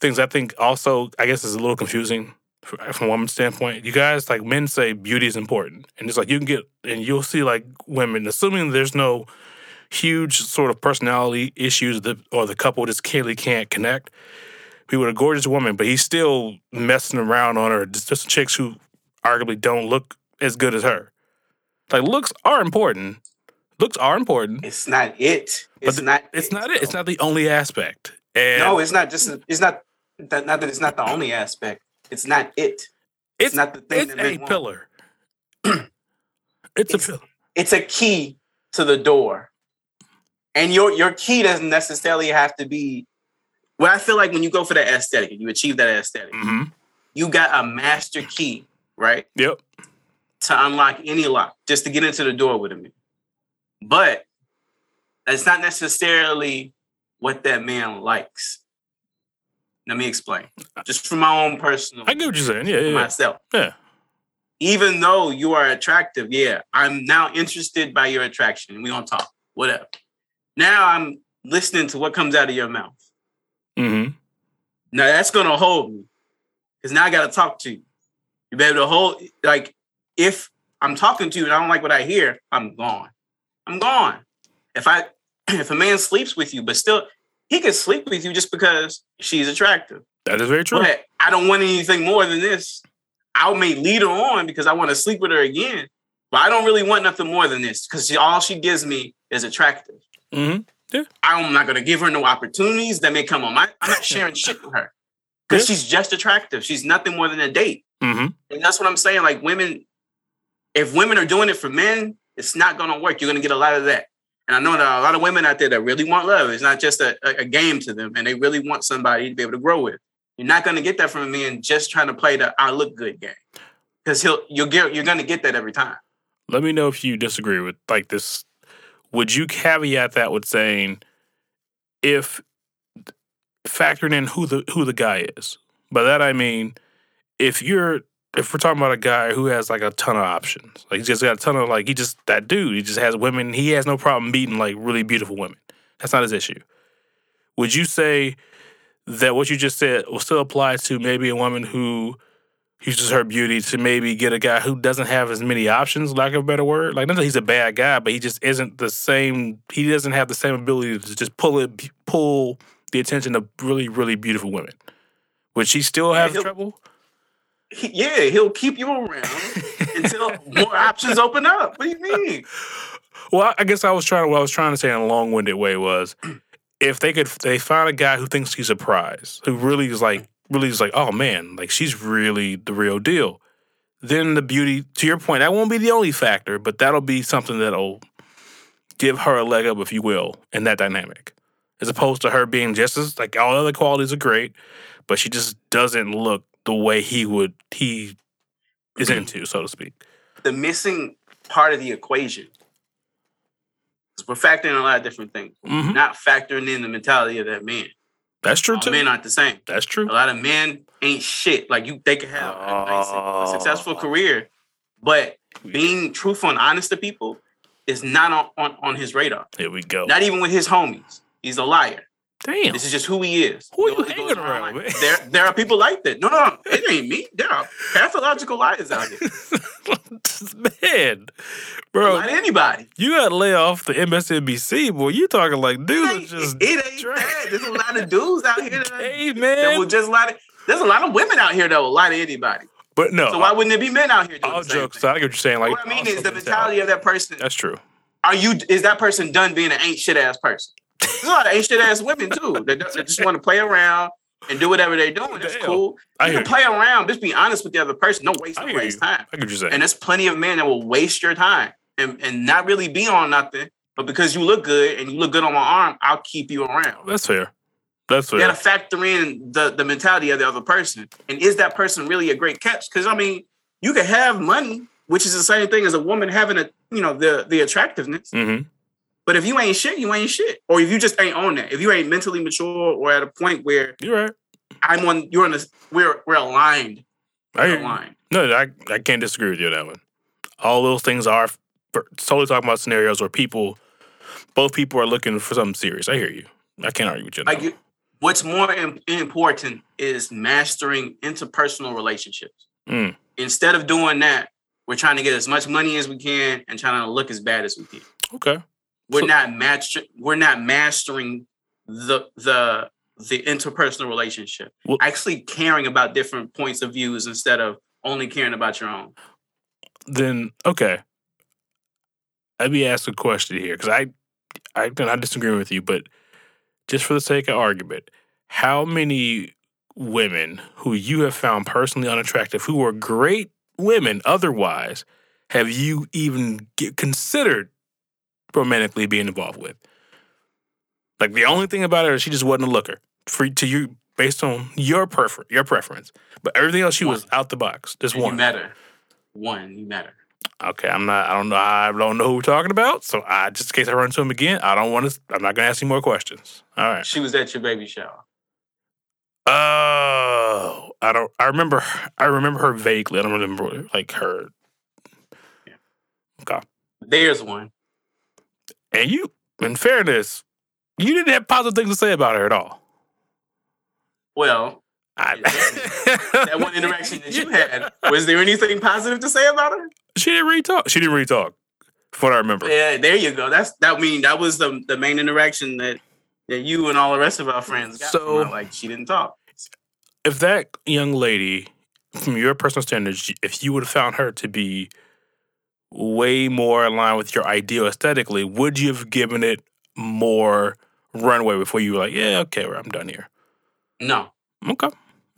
Things I think also I guess is a little confusing from a woman's standpoint. You guys like men say beauty is important, and it's like you can get and you'll see like women assuming there's no huge sort of personality issues that or the couple just clearly can't connect. He with a gorgeous woman, but he's still messing around on her. Just, just chicks who arguably don't look as good as her. Like looks are important. Looks are important. It's not it. It's the, not. It's it, not it. It's not the only aspect. And no, it's not just. It's not that. Not that it's not the only aspect. It's not it. It's, it's not the thing. It's a pillar. it's, it's a pillar. It's a key to the door, and your your key doesn't necessarily have to be. What I feel like when you go for that aesthetic, and you achieve that aesthetic. Mm-hmm. You got a master key right? Yep. To unlock any lock, just to get into the door with him. But that's not necessarily what that man likes. Let me explain. Just from my own personal. I get what you're saying. Yeah, yeah. Myself. Yeah. Even though you are attractive, yeah, I'm now interested by your attraction. We gonna talk. Whatever. Now I'm listening to what comes out of your mouth. Mm-hmm. Now that's gonna hold me. Because now I gotta talk to you. You be able to hold like if I'm talking to you and I don't like what I hear, I'm gone. I'm gone. If I if a man sleeps with you, but still he can sleep with you just because she's attractive. That is very true. But I don't want anything more than this. I may lead her on because I want to sleep with her again. But I don't really want nothing more than this because all she gives me is attractive. Mm-hmm. Yeah. I'm not gonna give her no opportunities that may come on my. I'm not sharing shit with her because yeah. she's just attractive. She's nothing more than a date. Mm-hmm. And that's what I'm saying. Like women, if women are doing it for men, it's not going to work. You're going to get a lot of that. And I know that a lot of women out there that really want love. It's not just a, a game to them, and they really want somebody to be able to grow with. You're not going to get that from a man just trying to play the "I look good" game, because he'll you'll get you're going to get that every time. Let me know if you disagree with like this. Would you caveat that with saying if factoring in who the who the guy is? By that I mean if you're if we're talking about a guy who has like a ton of options, like he just got a ton of like he just that dude, he just has women. He has no problem meeting like really beautiful women. That's not his issue. Would you say that what you just said will still apply to maybe a woman who uses her beauty to maybe get a guy who doesn't have as many options, lack of a better word? Like not that he's a bad guy, but he just isn't the same. He doesn't have the same ability to just pull it, pull the attention of really, really beautiful women. Would she still have yeah, trouble? He, yeah, he'll keep you around until more options open up. What do you mean? Well, I guess I was trying. What I was trying to say in a long-winded way was, if they could, they find a guy who thinks he's a prize, who really is like, really is like, oh man, like she's really the real deal. Then the beauty, to your point, that won't be the only factor, but that'll be something that'll give her a leg up, if you will, in that dynamic, as opposed to her being just as like all other qualities are great, but she just doesn't look the way he would he is into, so to speak. The missing part of the equation. We're factoring in a lot of different things. Mhm. Not factoring in the mentality of that man. That's true All too. men aren't the same. That's true. A lot of men ain't shit. Like you, they could have a, nice, a successful Oh. career, but being truthful and honest to people is not on, on, on his radar. Here we go. Not even with his homies. He's a liar. Damn. This is just who he is. Who you he hanging around with? There, there are people like that. No, no, no, it ain't me. There are pathological liars out here. Man, bro, anybody. you got to lay off the MSNBC, boy. You talking like It dudes are ain't, just it ain't that. There's a lot of dudes out here that, hey that will man. just lie to. There's a lot of women out here that will lie to anybody. But no, So why wouldn't there be men out here doing all jokes thing? I get what you're saying. Like, what I mean is the mentality. mentality of that person. That's true. Are you? Is that person done being an ain't shit ass person? There's a lot of shit ass women too that, that just want to play around and do whatever they're doing. That's Damn. cool. You hear can you. play around. Just be honest with the other person. Don't waste I nobody's time. I get what you're saying. And there's plenty of men that will waste your time and, and not really be on nothing. But because you look good and you look good on my arm, I'll keep you around. That's fair. That's fair. You gotta factor in the, the mentality of the other person. And is that person really a great catch? Because I mean, you could have money, which is the same thing as a woman having a you know the the attractiveness. hmm But if you ain't shit, you ain't shit. Or if you just ain't on that. If you ain't mentally mature or at a point where You're right. I'm on you're on this we're we're aligned. We're you. aligned. No, I, I can't disagree with you on that one. All those things are for, totally talking about scenarios where people, both people are looking for something serious. I hear you. I can't argue with you. Like you- what's more im- important is mastering interpersonal relationships. Mm. Instead of doing that, we're trying to get as much money as we can and trying to look as bad as we can. Okay. We're So- not match we're not mastering the the the interpersonal relationship. Well- Actually caring about different points of views instead of only caring about your own. Then okay. Let me ask a question here because I, I, I'm not disagreeing with you, but just for the sake of argument, how many women who you have found personally unattractive, who are great women otherwise, have you even get considered romantically being involved with? Like the only thing about her is she just wasn't a looker for to you based on your prefer your preference, but everything else she was out the box. Just And you one. met her. One, you met her. Okay, I'm not. I don't know. I don't know who we're talking about. So I just in case I run into him again, I don't want to. I'm not gonna ask any more questions. All right. She was at your baby shower. Oh, I don't. I remember. I remember her vaguely. I don't remember like her. Yeah. Okay. There's one. And you, in fairness, you didn't have positive things to say about her at all. Well, I, that one interaction that you had, was there anything positive to say about her? She didn't really talk. She didn't really talk. From what I remember. Yeah, there you go. That's that I mean that was the the main interaction that that you and all the rest of our friends got. So- her. like she didn't talk. if that young lady, from your personal standards, if you would have found her to be way more line with your ideal aesthetically, would you have given it more runway before you were like, yeah, okay, well, I'm done here? No, Okay.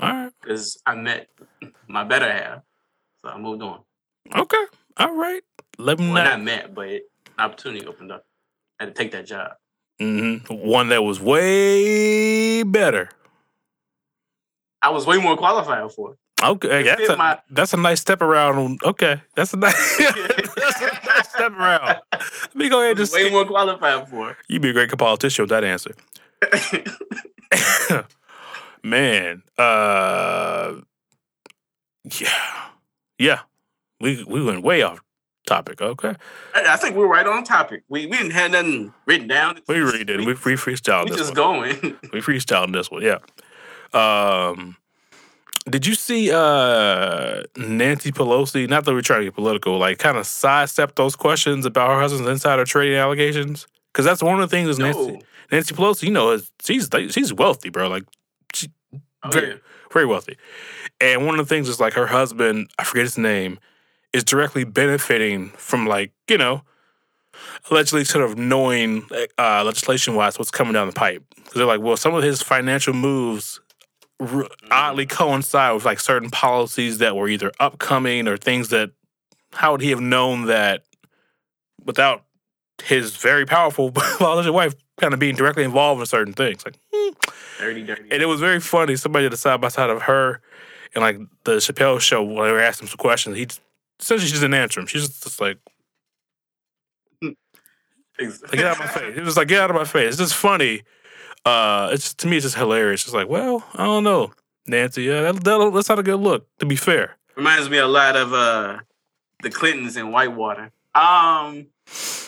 All right. because I met my better half, so I moved on. Okay. All right. Let me Well, know. not met, but an opportunity opened up. I had to take that job. hmm One that was way better. I was way more qualified for it. Okay, that's a, my- that's a nice step around. Okay, that's a nice, that's a nice step around. Let me go ahead and just way more qualified for You'd be a great politician with that answer. Man, uh, yeah, yeah, we we went way off topic. Okay, I I think we're right on topic. We we didn't have nothing written down. we really did. We we freestyled we this just one. going. We freestyled this one. Yeah. Um, did you see uh Nancy Pelosi? Not that we're trying to get political, like kind of sidestep those questions about her husband's insider trading allegations. Because that's one of the things is Nancy No. Nancy Pelosi. You know, is she's she's wealthy, bro. Like Oh, Very- yeah. very wealthy. And one of the things is like her husband, I forget his name, is directly benefiting from like you know allegedly sort of knowing uh, legislation wise what's coming down the pipe because they're like well some of his financial moves r- oddly coincide with like certain policies that were either upcoming or things that how would he have known that without his very powerful biological wife kind of being directly involved in certain things like hmm. Dirty, dirty. and it was very funny somebody did a side by side of her and like the Chappelle show when they were asking him some questions he essentially she just didn't answer him she's just, just like like, get out of my face. It was like, get out of my face. It's just funny. Uh, it's to me, it's just hilarious. It's like, well, I don't know, Nancy. Yeah, that, that, that's not a good look. To be fair, Reminds me a lot of uh the Clintons in Whitewater. Um,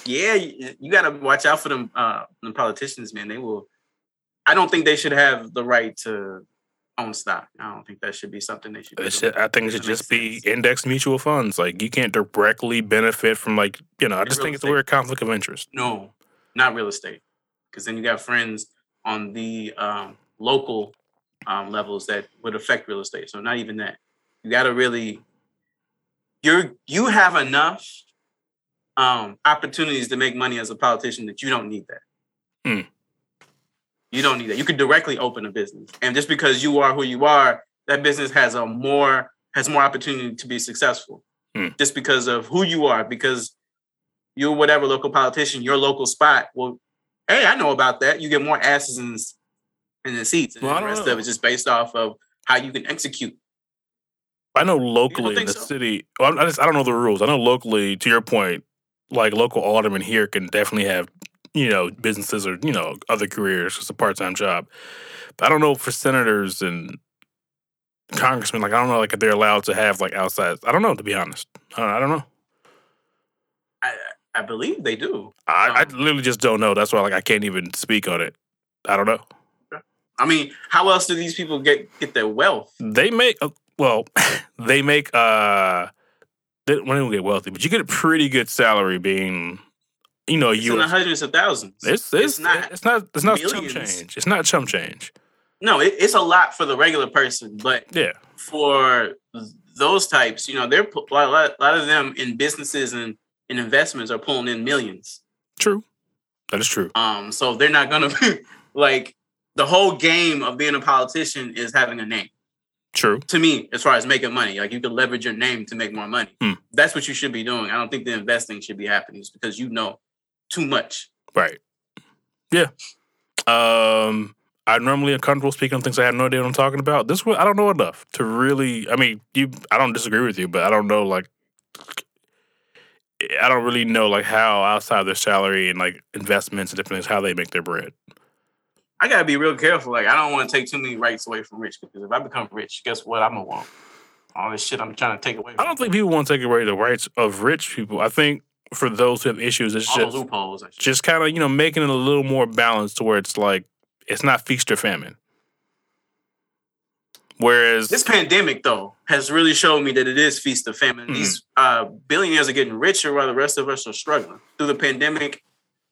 yeah, you, you got to watch out for them. Uh, them politicians, man. They will. I don't think they should have the right to own stock. I don't think that should be something they should. be should, I think it should just be index mutual funds. Like you can't directly benefit from like you know. I just think it's a weird conflict of interest. No, not real estate. Because then you got friends on the um, local um, levels that would affect real estate. So not even that. You got to really. You're you have enough um, opportunities to make money as a politician that you don't need that. Hmm. You don't need that. You could directly open a business, and just because you are who you are, that business has a more has more opportunity to be successful. Hmm. Just because of who you are, because you're whatever local politician, your local spot. Well, hey, I know about that. You get more asses in in the seats, and Well, the rest know. of it's just based off of how you can execute. I know locally in the so? city. Well, I just I don't know the rules. I know locally, to your point, like local aldermen here can definitely have you know businesses or you know other careers. It's a part time job. But I don't know for senators and congressmen. Like I don't know like if they're allowed to have like outside. I don't know to be honest. I don't know. I I believe they do. I, I Um, literally just don't know. That's why like I can't even speak on it. I don't know. I mean, how else do these people get get their wealth? They make uh, well, they make uh, they, well, they don't get wealthy, but you get a pretty good salary being, you know, It's in the hundreds of thousands. It's it's, It's not it's not it's not chump change. It's not chump change. no, it, it's a lot for the regular person, but Yeah, for those types, you know, they're a lot, a lot of them in businesses and in investments are pulling in millions. true. That is true. Um, so they're not gonna like the whole game of being a politician is having a name. True. To me, as far as making money, like you can leverage your name to make more money. Hmm. That's what you should be doing. I don't think the investing should be happening it's because you know too much. Right. Yeah. Um, I'm normally uncomfortable speaking on things I have no idea what I'm talking about. This one, I don't know enough to really. I mean, you. I don't disagree with you, but I don't know like. I don't really know like how outside their salary and like investments and different things how they make their bread. I gotta be real careful. Like I don't want to take too many rights away from rich because if I become rich, guess what? I'm gonna want all this shit I'm trying to take away. I don't think people want to take away the rights of rich people. I think for those who have issues, it's all just loopholes. Just kind of you know making it a little more balanced to where it's like it's not feast or famine. Whereas This pandemic, though, has really showed me that it is feast of famine. Mhm. These uh, billionaires are getting richer while the rest of us are struggling through the pandemic,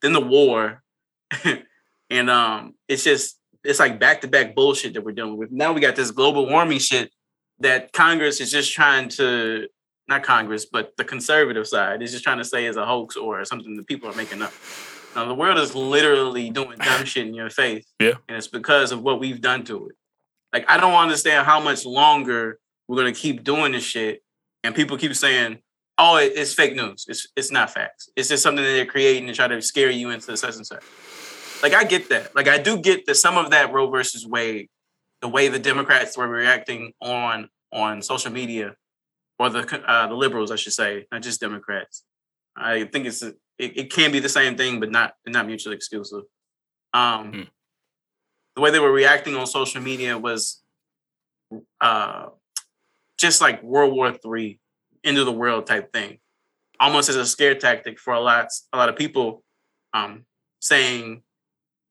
then the war, and um, it's just it's like back to back bullshit that we're dealing with. Now we got this global warming shit that Congress is just trying to not Congress, but the conservative side is just trying to say is a hoax or something that people are making up. Now the world is literally doing dumb shit in your face. Yeah. And it's because of what we've done to it. Like I don't understand how much longer we're gonna keep doing this shit, and people keep saying, "Oh, it's fake news. It's it's not facts. It's just something that they're creating to try to scare you into such and such." Like I get that. Like I do get that some of that Roe versus Wade, the way the Democrats were reacting on on social media, or the uh, the liberals, I should say, not just Democrats. I think it's it, it can be the same thing, but not not mutually exclusive. Um, Hmm. The way they were reacting on social media was uh, just like World War Three, end of the world type thing, almost as a scare tactic for a lot a lot of people, um, saying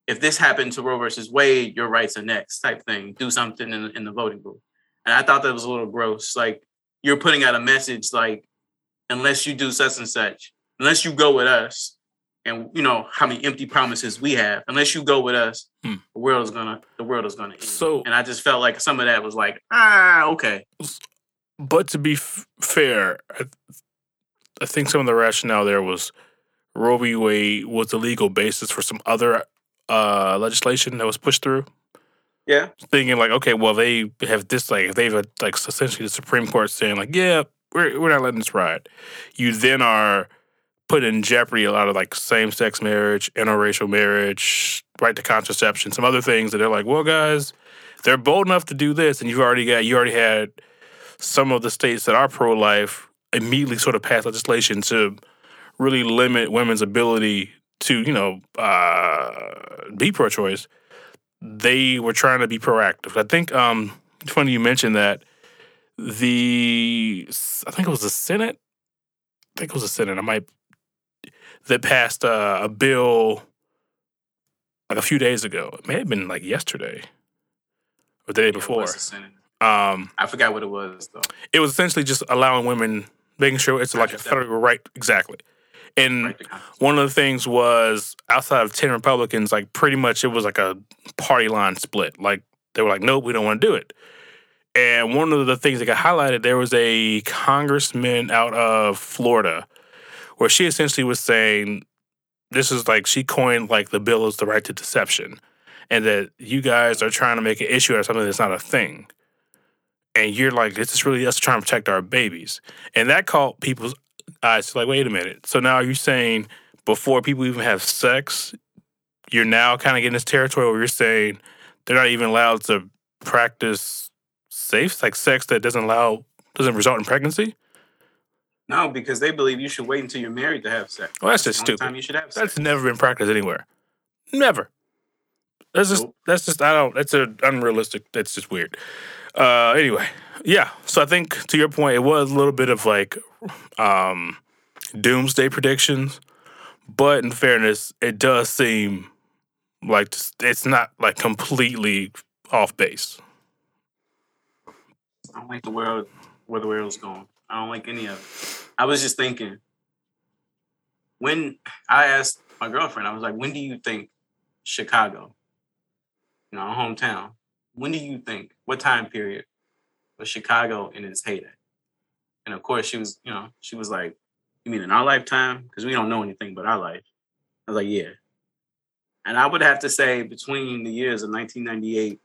if this happened to Roe versus Wade, your rights are next type thing. Do something in, in the voting booth. And I thought that was a little gross. Like you're putting out a message like, unless you do such and such, unless you go with us, and you know how many empty promises we have, unless you go with us, Hmm. the world is gonna the world is gonna end. So- and I just felt like some of that was like, ah, okay. But to be f- fair, I- I think some of the rationale there was Roe v. Wade was the legal basis for some other uh, legislation that was pushed through. Yeah. Thinking like, okay, well, they have this like they've like essentially the Supreme Court saying like, yeah, we're we're not letting this ride. You then are put in jeopardy a lot of like same sex marriage, interracial marriage, right to contraception, some other things that they're like, well, guys, they're bold enough to do this, and you've already got you already had some of the states that are pro life immediately sort of pass legislation to really limit women's ability to you know uh, be pro choice. They were trying to be proactive. I think um, it's funny you mentioned that the I think it was the Senate. I think it was the Senate. I might that passed uh, a bill like a few days ago. It may have been like yesterday or the day before. was the Senate. Um, I forgot what it was though. it was essentially just allowing women, making sure it's like a federal right, exactly. And Right, one of the things was outside of 10 Republicans, like pretty much it was like a party line split. Like they were like, nope, we don't want to do it. And one of the things that got highlighted, there was a congressman out of Florida where she essentially was saying, this is like, she coined like the bill is the right to deception. And that you guys are trying to make an issue out of something that's not a thing. And you're like, this is really us trying to protect our babies. And that caught people's eyes like, wait a minute. So now you're saying before people even have sex, you're now kind of getting this territory where you're saying they're not even allowed to practice safe, like sex that doesn't allow, doesn't result in pregnancy. No, because they believe you should wait until you're married to have sex. Well, that's just stupid. time you should have sex. That's never been practiced anywhere. Never. That's just Nope. that's just I don't that's a unrealistic that's just weird. Uh anyway, yeah. So I think to your point, it was a little bit of like um doomsday predictions. But in fairness, it does seem like it's not like completely off base. I don't like the world where the world's going. I don't like any of it. I was just thinking when I asked my girlfriend, I was like, when do you think Chicago, you know, hometown, when do you think, what time period was Chicago in its heyday? And of course, she was, you know, she was like, you mean in our lifetime? Because we don't know anything but our life. I was like, yeah. And I would have to say between the years of 1998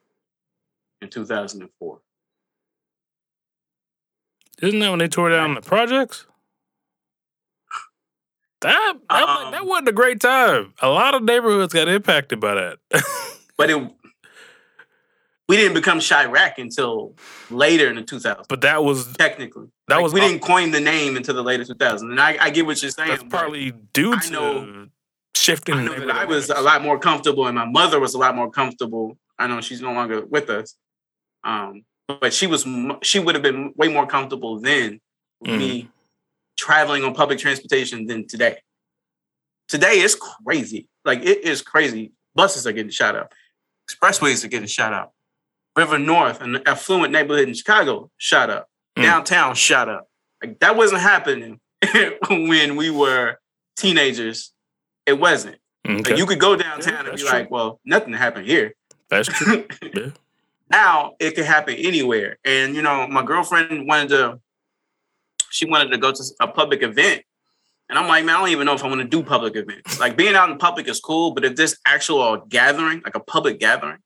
and 2004. Isn't that when they tore down the projects? That that, Um, that wasn't a great time. A lot of neighborhoods got impacted by that. but it we didn't become Chiraq until later in the 2000s. but that was Technically, that Like, was we didn't coin the name until the later 2000s. And I, I get what you're saying. that's probably due I to know- shifting. I know that I was a lot more comfortable, and my mother was a lot more comfortable. I know she's no longer with us, um, but she was she would have been way more comfortable then Mm. me traveling on public transportation than today. Today is crazy. Like it is crazy. Buses are getting shot up. Expressways are getting shot up. River North, an affluent neighborhood in Chicago, shot up. Mm. Downtown shot up. Like that wasn't happening when we were teenagers. It wasn't. Like, you could go downtown and be true. like, well, nothing happened here. That's true. Yeah. Now it could happen anywhere. And you know, my girlfriend wanted to, she wanted to go to a public event. And I'm like, man, I don't even know if I want to do public events. Like being out in public is cool, but if this actual gathering, like a public gathering,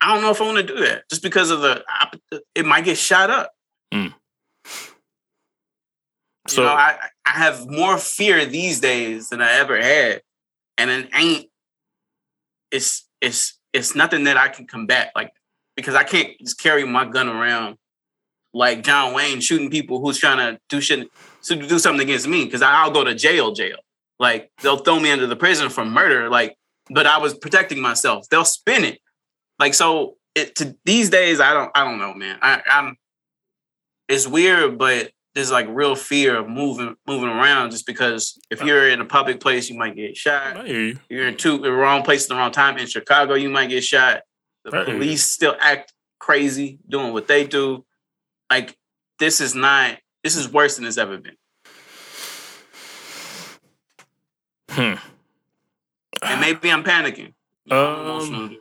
I don't know if I want to do that just because of the, it might get shot up. Mm. you know, I, I have more fear these days than I ever had. And it ain't, it's, it's, it's nothing that I can combat. Like, because I can't just carry my gun around like John Wayne shooting people who's trying to do shit, to do something against me. Cause I'll go to jail, jail. Like they'll throw me into the prison for murder. Like, but I was protecting myself. They'll spin it. Like, so it to these days, I don't, I don't know, man. I, I'm, it's weird, but there's like real fear of moving, moving around just because if you're in a public place, you might get shot you're in two the wrong place at the wrong time. In Chicago, you might get shot. The I hear you. police still act crazy doing what they do. Like this is not. This is worse than it's ever been. Hmm. And maybe I'm panicking. I'm Um.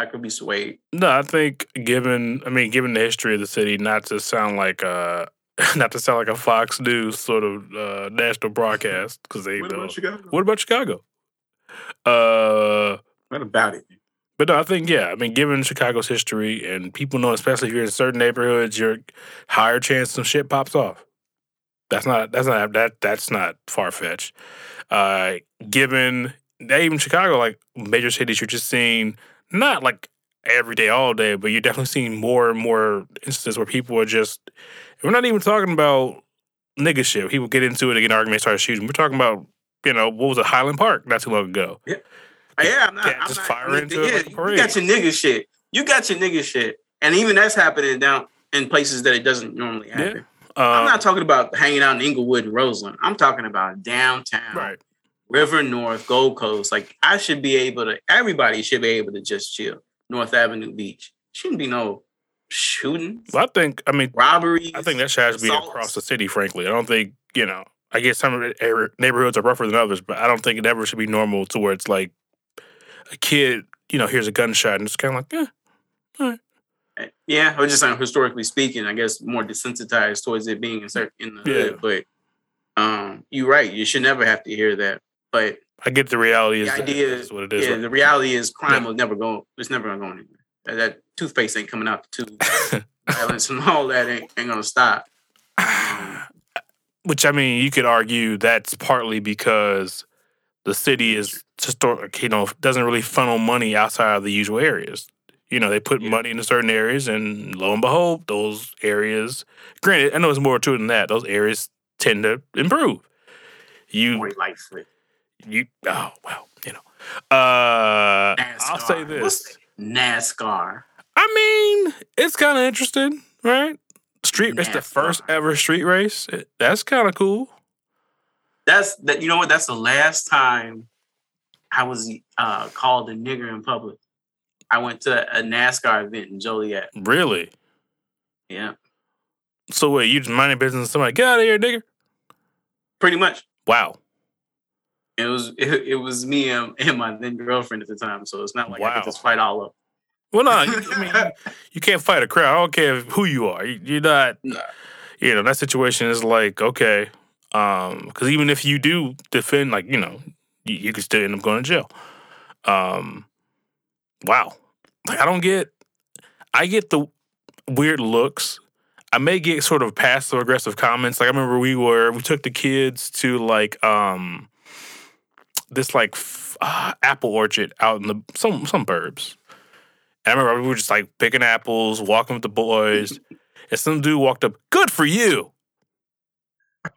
I could be swayed. No, I think given I mean given the history of the city, not to sound like uh not to sound like a Fox News sort of uh, national broadcast because they What know. about Chicago? What about Chicago? Uh, What about it? But no, I think yeah. I mean, given Chicago's history and people know, especially if you're in certain neighborhoods, your higher chance some shit pops off. That's not that's not that that's not far fetched. Uh, given even Chicago, like major cities, you're just seeing not like every day, all day, but you're definitely seeing more and more instances where people are just. We're not even talking about nigga shit. People get into it, they get an argument, start shooting. We're talking about you know what was it, Highland Park not too long ago. Oh, yeah, I'm not. Can't I'm just not, fire into it yeah, like you got your nigga shit. You got your nigga shit, and even that's happening down in places that it doesn't normally happen. I'm Um, not talking about hanging out in Englewood and Roseland. I'm talking about downtown, right. River North, Gold Coast. Like I should be able to. Everybody should be able to just chill. North Avenue Beach shouldn't be no shooting, Well, I think I mean robbery. I think that should have be across the city. Frankly, I don't think you know. I guess some of the neighborhoods are rougher than others, but I don't think it ever should be normal to where it's like a kid, you know, hears a gunshot and it's kind of like, eh, Yeah, I was just saying historically speaking, I guess more desensitized towards it being in, certain, in the Yeah. hood. But um, you're right. You should never have to hear that. But I get the reality is The that idea- is what it is. yeah, the reality is crime Yeah. will never go. It's never gonna go anywhere. That, that toothpaste ain't coming out the tube. Violence and all that ain't, ain't gonna stop. Which I mean, you could argue that's partly because the city is historic, you know, doesn't really funnel money outside of the usual areas. You know, they put Yeah. money into certain areas, and lo and behold, those areas. Granted, I know it's more to it than that. Those areas tend to improve. You, More life you. Oh well, you know. Uh, I'll say this. NASCAR. I mean, it's kind of interesting, right? Street. It's the first ever street race. It- That's kind of cool. That's that. You know what? That's the last time I was uh, called a nigger in public. I went to a NASCAR event in Joliet. Really. Yeah, So wait, you just mind your business? Somebody get out of here, nigga. pretty much. Wow. It was it, it was me and, and my then girlfriend at the time, so it's not like I Wow. could just fight all up. Well, no, you, I mean, you, can't fight a crowd. I don't care who you are. You, you're not. Nah. You know that situation is like okay, because even if you do defend, like you know, you, you could still end up going to jail. Um, wow. Like I don't get. I get the weird looks. I may get sort of passive aggressive comments. Like I remember we were we took the kids to like um this like uh, apple orchard out in the some some burbs. And I remember we were just like picking apples, walking with the boys, and some dude walked up, "Good for you,"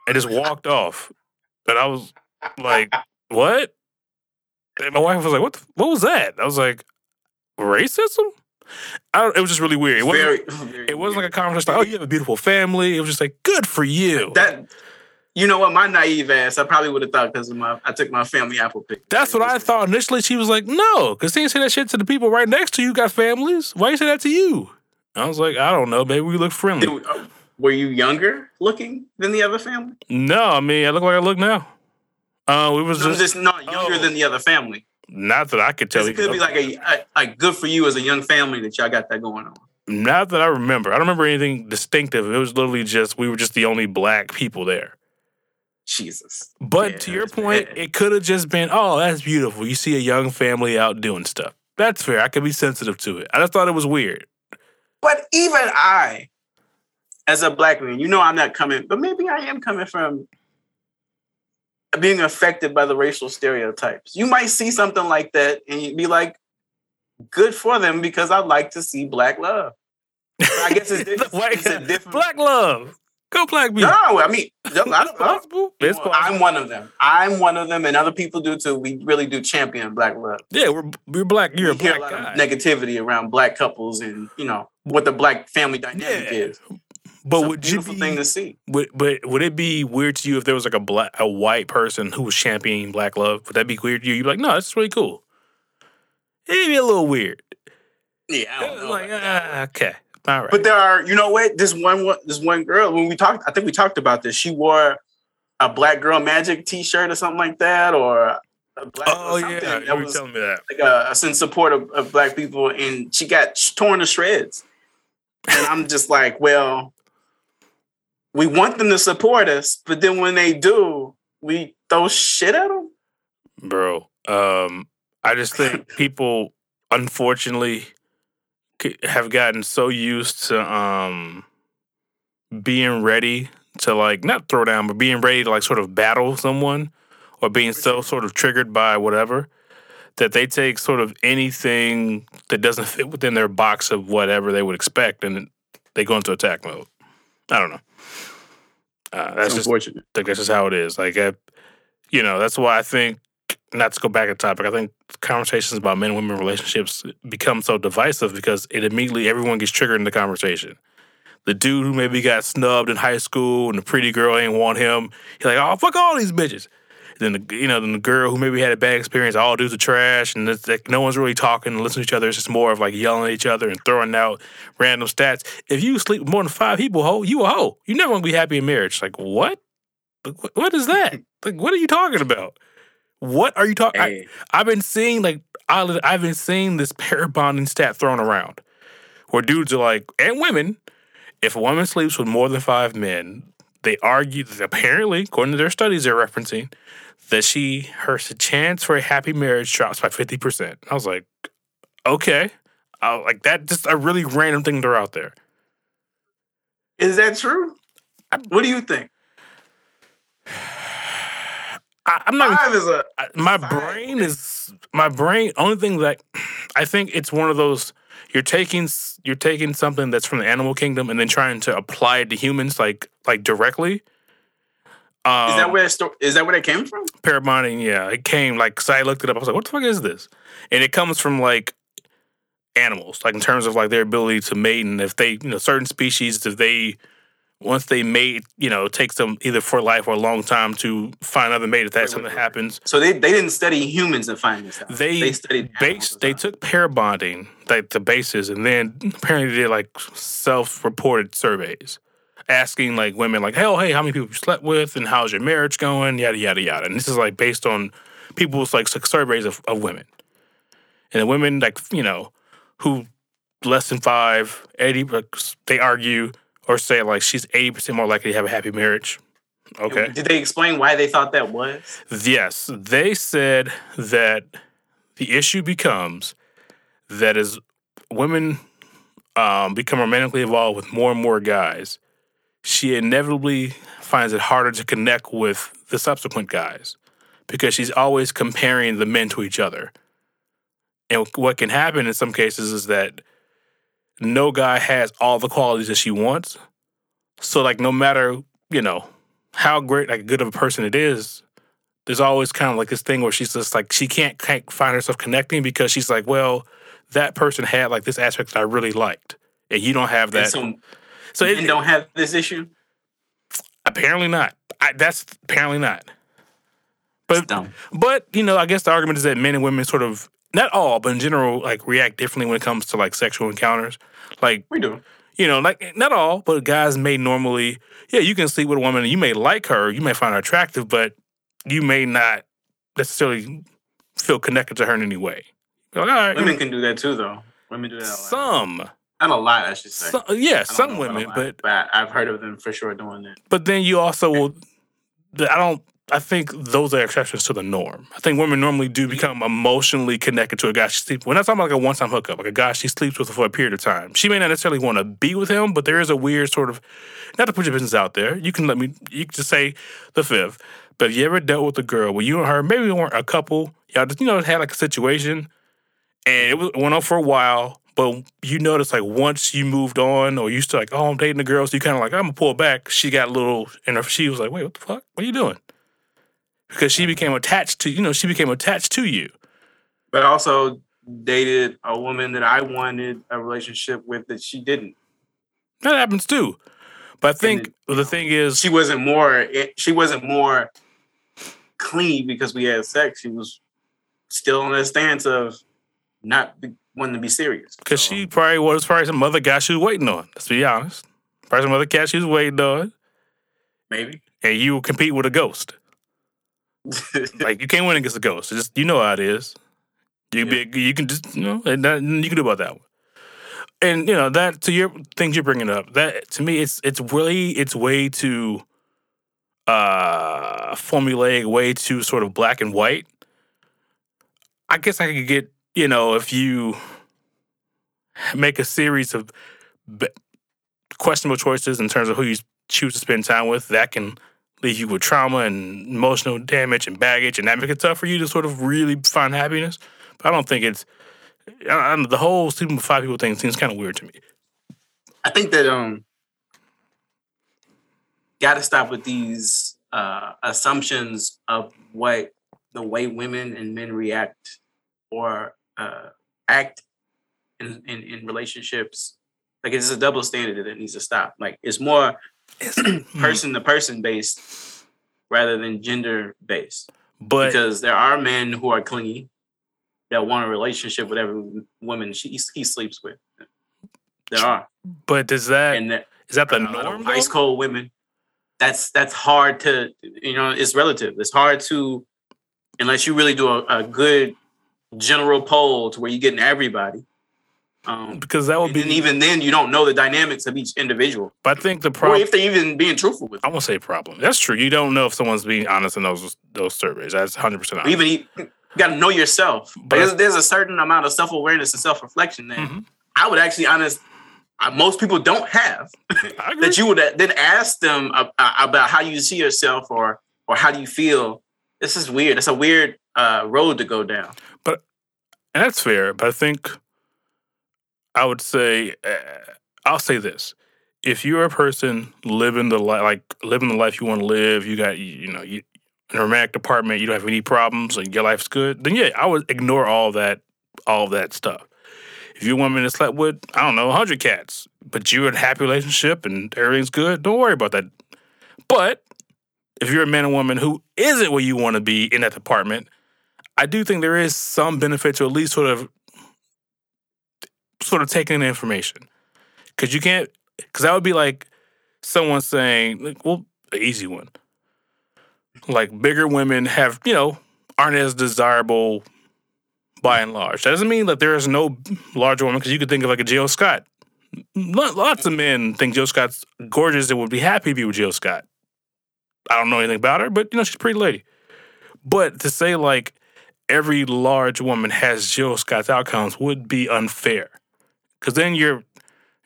and just walked off. And I was like, "What?" And my wife was like, "What? The, what was that?" I was like, "Racism." I don't, it was just really weird. It wasn't. very, very it wasn't like a conversation like, "Oh, you have a beautiful family." It was just like, "Good for you." that. You know what? My naive ass, I probably would have thought because of my I took my family apple pick. That's what I thought initially. She was like, "No," because they didn't say that shit to the people right next to you. Got families. Why you say that to you? I was like, I don't know. Maybe we look friendly. Uh, Were you younger looking than the other family? No, I mean, I look like I look now. Uh, it was No, I'm just, just not younger oh. than the other family. not that I could tell you. It could be like a, a like good for you as a young family that y'all got that going on. not that I remember. I don't remember anything distinctive. It was literally just we were just the only black people there. Jesus. But Yeah, to your point, bad. it could have just been, oh, that's beautiful. You see a young family out doing stuff. That's fair. I could be sensitive to it. I just thought it was weird. But even I, as a black man, you know I'm not coming, but maybe I am coming from being affected by the racial stereotypes. You might see something like that and you'd be like, good for them because I'd like to see black love. I guess it's, it's, it's a different. black love. Go black people. No, I mean, I It's don't know. possible. It's possible. I'm one of them. I'm one of them, and other people do too. We really do champion black love. yeah, we're we're black. You're a We hear black lot of negativity around black couples, and you know what the black family dynamic Yeah. is. But It's a would you beautiful be thing to see? Would, but would it be weird to you if there was like a black, a white person who was championing black love? Would that be weird to you? You'd be like, no, that's really cool. It'd be a little weird. Yeah, I don't know like, that. ah, okay, all right. But there are, you know what? This one, this one girl. When we talked, I think we talked about this. She wore a Black Girl Magic T-shirt or something like that, or a black. oh yeah, something you that were was telling me that. like a, a in support of, of black people, and she got torn to shreds. And I'm just like, well, we want them to support us, but then when they do, we throw shit at them. bro. Um, I just think people, unfortunately, have gotten so used to um being ready to like not throw down, but being ready to like sort of battle someone, or being so sort of triggered by whatever that they take sort of anything that doesn't fit within their box of whatever they would expect, and they go into attack mode. I don't know. Uh, that's just unfortunate. think that's just how it is. Like, I, you know, that's why I think, not to go back to topic, I think conversations about men and women relationships become so divisive because it immediately, everyone gets triggered in the conversation. The dude who maybe got snubbed in high school and the pretty girl ain't want him, he's like, oh, fuck all these bitches. Then the you know then the girl who maybe had a bad experience, all dudes are trash, and it's like no one's really talking and listening to each other. It's just more of like yelling at each other and throwing out random stats. If you sleep with more than five people, ho, you a hoe. You never gonna be happy in marriage. Like what? Like, what is that? Like what are you talking about? What are you talking? Hey, I've been seeing like I- I've been seeing this pair bonding stat thrown around, where dudes are like, and women, if a woman sleeps with more than five men, they argue that apparently, according to their studies they're referencing, that she her chance for a happy marriage drops by fifty percent. I was like, okay, I, like that just a really random thing to throw out there. is that true? What do you think? I, I'm not. Five is a my Fine. brain is my brain only thing that i think it's one of those you're taking you're taking something that's from the animal kingdom and then trying to apply it to humans like like directly um, Is that where that sto- is that where that came from? pair bonding yeah it came like because i looked it up i was like what the fuck is this and it comes from like animals like in terms of like their ability to mate and if they you know certain species if they once they mate you know it takes them either for life or a long time to find another mate if that Wait, something wait, wait. happens So they, they didn't study humans and find this out. They studied base they took pair bonding like the basis and then apparently they did like self-reported surveys asking like women like hell hey how many people you slept with and how's your marriage going? Yada yada yada. And this is like based on people's like surveys of, of women. And the women like you know who less than five 80 they argue or say like she's 80% more likely to have a happy marriage. Okay? Did they explain why they thought that was? Yes, they said that the issue becomes that as women um, become romantically involved with more and more guys, she inevitably finds it harder to connect with the subsequent guys because she's always comparing the men to each other. And what can happen in some cases is that no guy has all the qualities that she wants. So, like, no matter, you know, how great, like, good of a person it is, there's always kind of like this thing where she's just like she can't, can't find herself connecting because she's like, well, that person had like this aspect that I really liked, and you don't have And that. so So men it, don't have this issue. apparently not. I, that's apparently not. But but you know, I guess the argument is that men and women sort of not all, but in general, like react differently when it comes to like sexual encounters. Like We do. you know, like not all, but guys may normally, yeah, you can sleep with a woman and you may like her, you may find her attractive, but you may not necessarily feel connected to her in any way. Like, all right, Women can do that too, though. Women do that a lot. some, Not a lot, I should say. some, yeah, some know about a women, lot, but but I've heard of them for sure doing that. but then you also will. I don't. I think those are exceptions to the norm. I think women normally do become emotionally connected to a guy she sleeps. We're not talking about like a one-time hookup, like a guy she sleeps with for a period of time. She may not necessarily want to be with him, but there is a weird sort of. Not to put your business out there, you can let me. You can just say the fifth. But have you ever dealt with a girl where you and her maybe weren't a couple, y'all just you know had like a situation, and it was, went on for a while. But you notice like once you moved on, or you to like, oh, I'm dating a girl, so you kind of like, I'm gonna pull back. She got a little, and her, she was like, wait, what the fuck? What are you doing? Because she became attached to, you know, she became attached to you. But also dated a woman that I wanted a relationship with that she didn't. That happens too. But I think it- the thing is, She wasn't more. She wasn't more clean because we had sex. She was still on that stance of not be, wanting to be serious. because So, she probably was probably some other guy she was waiting on. Let's be honest. Probably some other cat she was waiting on, maybe. and you compete with a ghost. Like you can't win against a ghost. It's just you know how it is. You Yeah. be you can just you know and nothing you can do about that one. and you know that to your things you're bringing up. That to me, it's it's really it's way too uh formulaic, way too sort of black and white. I guess I could get you know if you make a series of questionable choices in terms of who you choose to spend time with, that can leave you with trauma and emotional damage and baggage, and that makes it tough for you to sort of really find happiness. But I don't think it's I, the whole sleeping with five people thing seems kind of weird to me. I think that um, got to stop with these uh, assumptions of what the way women and men react or uh, act in, in, in relationships. Like it's a double standard that needs to stop. Like it's more person to person based rather than gender based. But because there are men who are clingy that want a relationship with every woman she he sleeps with. There are. But does that and that, is that the norm? ice cold women. That's that's hard to you know. It's relative. It's hard to unless you really do a, a good general poll to where you're getting everybody. Um, Because that would and be. then even then, you don't know the dynamics of each individual, but I think the problem. if they're even being truthful with. I won't say problem. That's true. You don't know if someone's being honest in those those surveys. That's hundred percent even you, got to know yourself. But- there's, there's a certain amount of self awareness and self reflection that Mhm. I would actually honest. Most people don't have. That you would uh, then ask them uh, about how you see yourself or or how do you feel. This is weird. It's a weird uh, road to go down. And that's fair. But I think I would say uh, I'll say this: if you're a person living the life, like living the life you want to live, you got you, know you in a romantic department, you don't have any problems, and your life's good. Then yeah, I would ignore all that all that stuff. If you're a woman that slept with I don't know hundred cats, but you're in a happy relationship and everything's good, don't worry about that. But if you're a man or woman who isn't where you want to be in that department, I do think there is some benefit to at least sort of sort of taking the information. Cause you can't cause that would be like someone saying, like, well, an easy one. Like bigger women have, you know, aren't as desirable by and large. That doesn't mean that there is no larger woman, because you could think of like a Jill Scott. Lots of men think Jill Scott's gorgeous and would be happy to be with Jill Scott. I don't know anything about her, but you know, she's a pretty lady. But to say like every large woman has Jill Scott's outcomes would be unfair. Cause then you're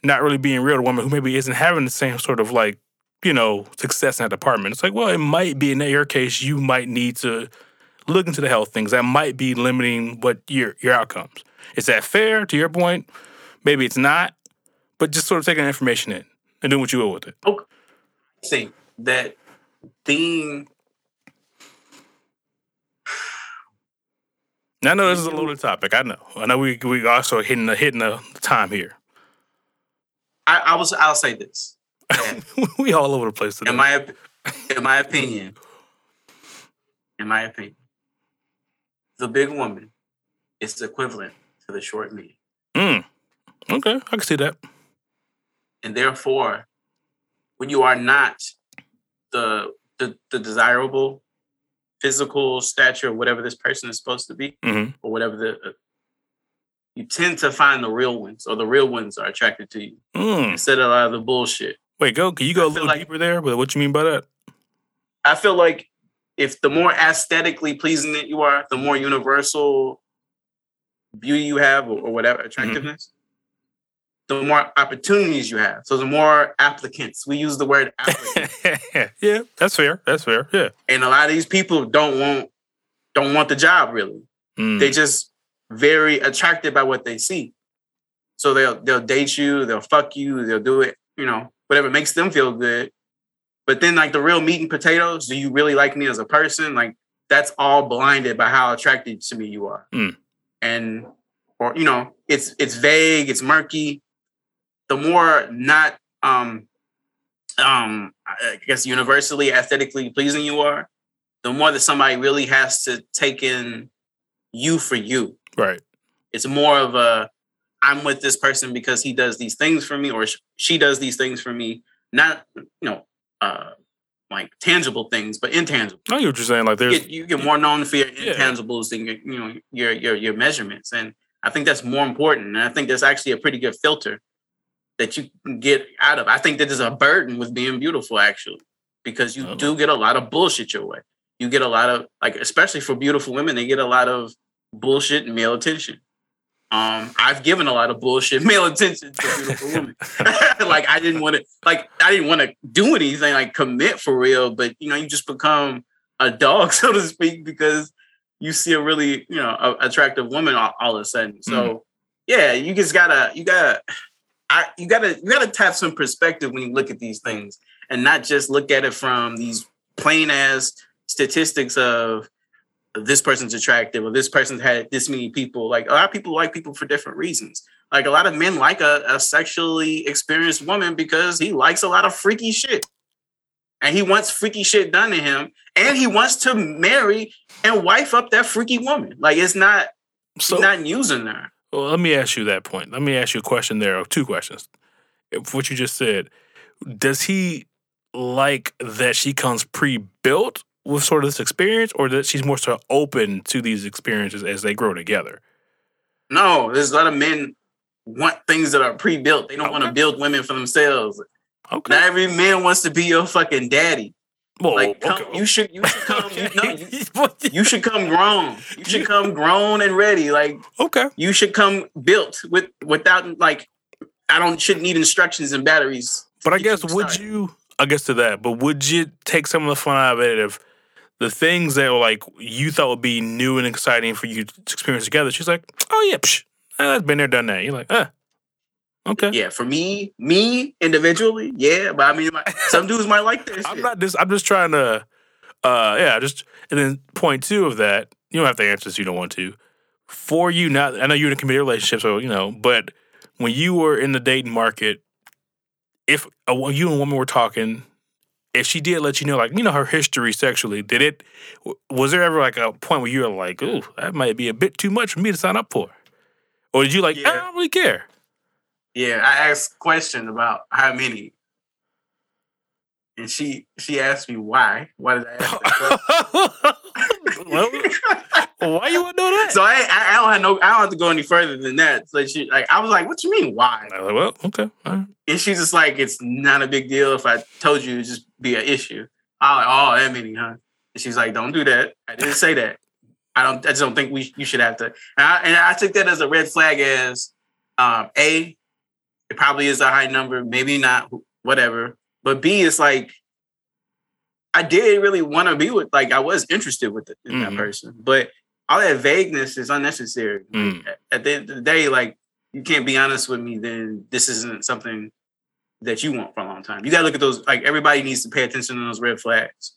not really being real to a woman who maybe isn't having the same sort of like, you know, success in that department. It's like, well, it might be in your case, you might need to look into the health things that might be limiting what your your outcomes. Is that fair to your point? Maybe it's not, but just sort of taking information in and doing what you will with it. Okay. See that being Now, I know this is a loaded topic. I know. I know we we also hitting the hitting the time here. I, I was I'll say this. we all over the place today. In my in my opinion, in my opinion, the big woman is the equivalent to the short man. Mm. Okay, I can see that. and therefore, when you are not the the, the desirable physical stature, whatever this person is supposed to be, hmm or whatever the, uh, you tend to find the real ones, or the real ones are attracted to you Mm. instead of a lot of the bullshit. Wait, go. Can you go a I feel little like- deeper there? What you mean by that? I feel like if the more aesthetically pleasing that you are, the more universal beauty you have, or, or whatever attractiveness. The more opportunities you have, so the more applicants. We use the word applicant. yeah, that's fair. That's fair. Yeah. and a lot of these people don't want don't want the job really. Mm. They just very attracted by what they see. So they'll they'll date you, they'll fuck you, they'll do it, you know, whatever makes them feel good. But then like the real meat and potatoes, do you really like me as a person? Like that's all blinded by how attracted to me you are. Mm. And or you know, it's it's vague, it's murky. The more not um um I guess universally aesthetically pleasing you are, the more that somebody really has to take in you for you. right. It's more of a I'm with this person because he does these things for me or she does these things for me, not you know uh like tangible things, but intangible. I know what you're saying. Like You there's get, you get more known for your Yeah. intangibles than your you know your your your measurements. And I think that's more important. And I think that's actually a pretty good filter that you can get out of. I think that there's a burden with being beautiful, actually, because you do get a lot of bullshit your way. You get a lot of like, especially for beautiful women, they get a lot of bullshit and male attention. Um, I've given a lot of bullshit male attention to beautiful women. like I didn't want to, like I didn't want to do anything, like commit for real. But you know, you just become a dog, so to speak, because you see a really, you know, a, attractive woman all, all, of a sudden. So mm. yeah, you just gotta, you gotta, I, you gotta, you gotta tap some perspective when you look at these things, and not just look at it from these plain ass statistics of this person's attractive or this person's had this many people. Like a lot of people like people for different reasons. Like a lot of men like a, a sexually experienced woman because he likes a lot of freaky shit. And he wants freaky shit done to him. And he wants to marry and wife up that freaky woman. Like it's not so, not using her. Well, let me ask you that point. Let me ask you a question there, or two questions. If what you just said, does he like that she comes pre-built with sort of this experience, or that she's more so open to these experiences as they grow together? No, there's a lot of men want things that are pre-built. They don't okay. want to build women for themselves. Okay. Not every man wants to be your fucking daddy. Well, like come, okay. you should you should come you, no, you, you, should come grown. You should come grown and ready. Like okay, you should come built with without like I don't shouldn't need instructions and batteries. But I guess would you? I guess to that. But would you take some of the fun out of it if the things that were like you thought would be new and exciting for you to experience together. She's like, oh yeah, psh, I've been there, done that. You're like, ah, okay. Yeah, for me, me individually, yeah. But I mean, some dudes might like this. I'm not just. I'm just trying to. Uh, yeah, just and then point two of that. You don't have to answer this. You don't want to. For you, not. I know you're in a committed relationship, so you know. But when you were in the dating market, if a, you and a woman were talking if she did let you know, like you know, her history sexually, did it? Was there ever like a point where you were like, "Ooh, that might be a bit too much for me to sign up for," or did you like, yeah. "I don't really care"? Yeah, I asked question about how many, and she she asked me why. Why did I ask that well, why you want to know that? So I, I, I don't have no I don't have to go any further than that. So she like I was like, what you mean why? I was like, well, okay. And she's just like, it's not a big deal if I told you to just be an issue. I like, oh, that many, huh? And she's like, don't do that. I didn't say that. I don't. I just don't think we you should have to. And I, and I took that as a red flag. As um, a, it probably is a high number. Maybe not. Whatever. But B is like I did really want to be with, like, I was interested with in mm-hmm. that person, but all that vagueness is unnecessary. Mm. At the end of the day, like, you can't be honest with me, then this isn't something that you want for a long time. You got to look at those. Like, everybody needs to pay attention to those red flags.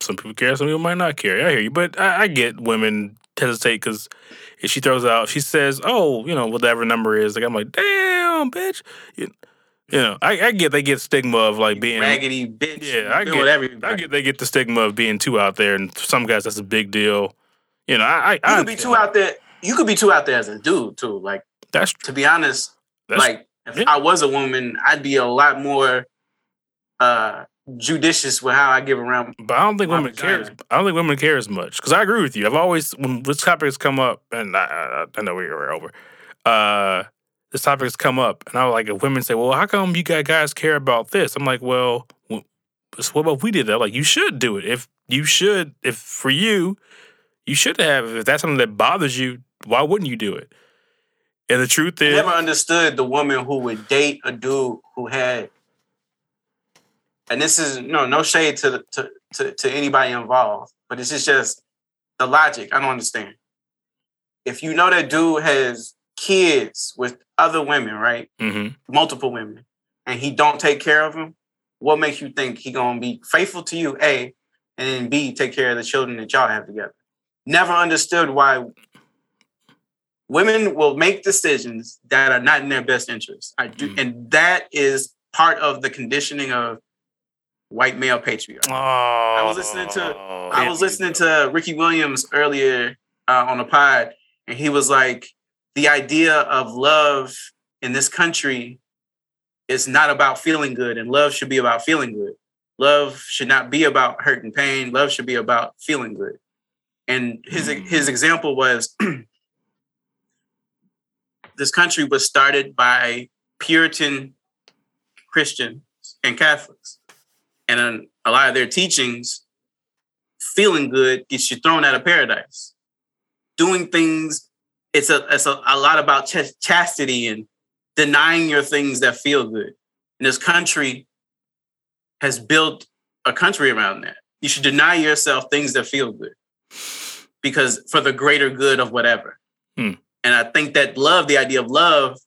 Some people care, some people might not care. I hear you, but I, I get women hesitate because if she throws out, she says, "Oh, you know, whatever number is," like I'm like, "Damn, bitch." You, you know, I, I, get they get stigma of like being raggedy bitch. Yeah, I get. I get they get the stigma of being too out there, and some guys that's a big deal. You know, I, I you could be too out there. You could be too out there as a dude too. Like that's to be honest. like if yeah. I was a woman, I'd be a lot more uh judicious with how I give around. But I don't think women care. I don't think women care as much because I agree with you. I've always when this topics come up, and I, I, I know we are over. Uh, this topic has come up, and I was like, if women say, "Well, how come you guys care about this?" I'm like, "Well, what about if we did that? Like, you should do it. If you should, if for you, you should have. If that's something that bothers you, why wouldn't you do it?" And the truth is, I never understood the woman who would date a dude who had, and this is no no shade to the, to, to to anybody involved, but this is just the logic. I don't understand. If you know that dude has kids with other women, right? Mm-hmm. Multiple women, and he don't take care of them, what makes you think he gonna be faithful to you? A, and then B, take care of the children that y'all have together. Never understood why women will make decisions that are not in their best interest. I do, mm-hmm. and that is part of the conditioning of white male patriarchy. Oh, I was listening to I was listening to Ricky Williams earlier uh, on the pod, and he was like, the idea of love in this country is not about feeling good, and love should be about feeling good. Love should not be about hurt and pain. Love should be about feeling good. And his mm. his example was this country was started by Puritan Christians and Catholics. And a lot of their teachings, feeling good gets you thrown out of paradise. Doing things, it's a it's a, a lot about ch- chastity and denying your things that feel good. And this country has built a country around that. You should deny yourself things that feel good because for the greater good of whatever. Hmm. And I think that love, the idea of love,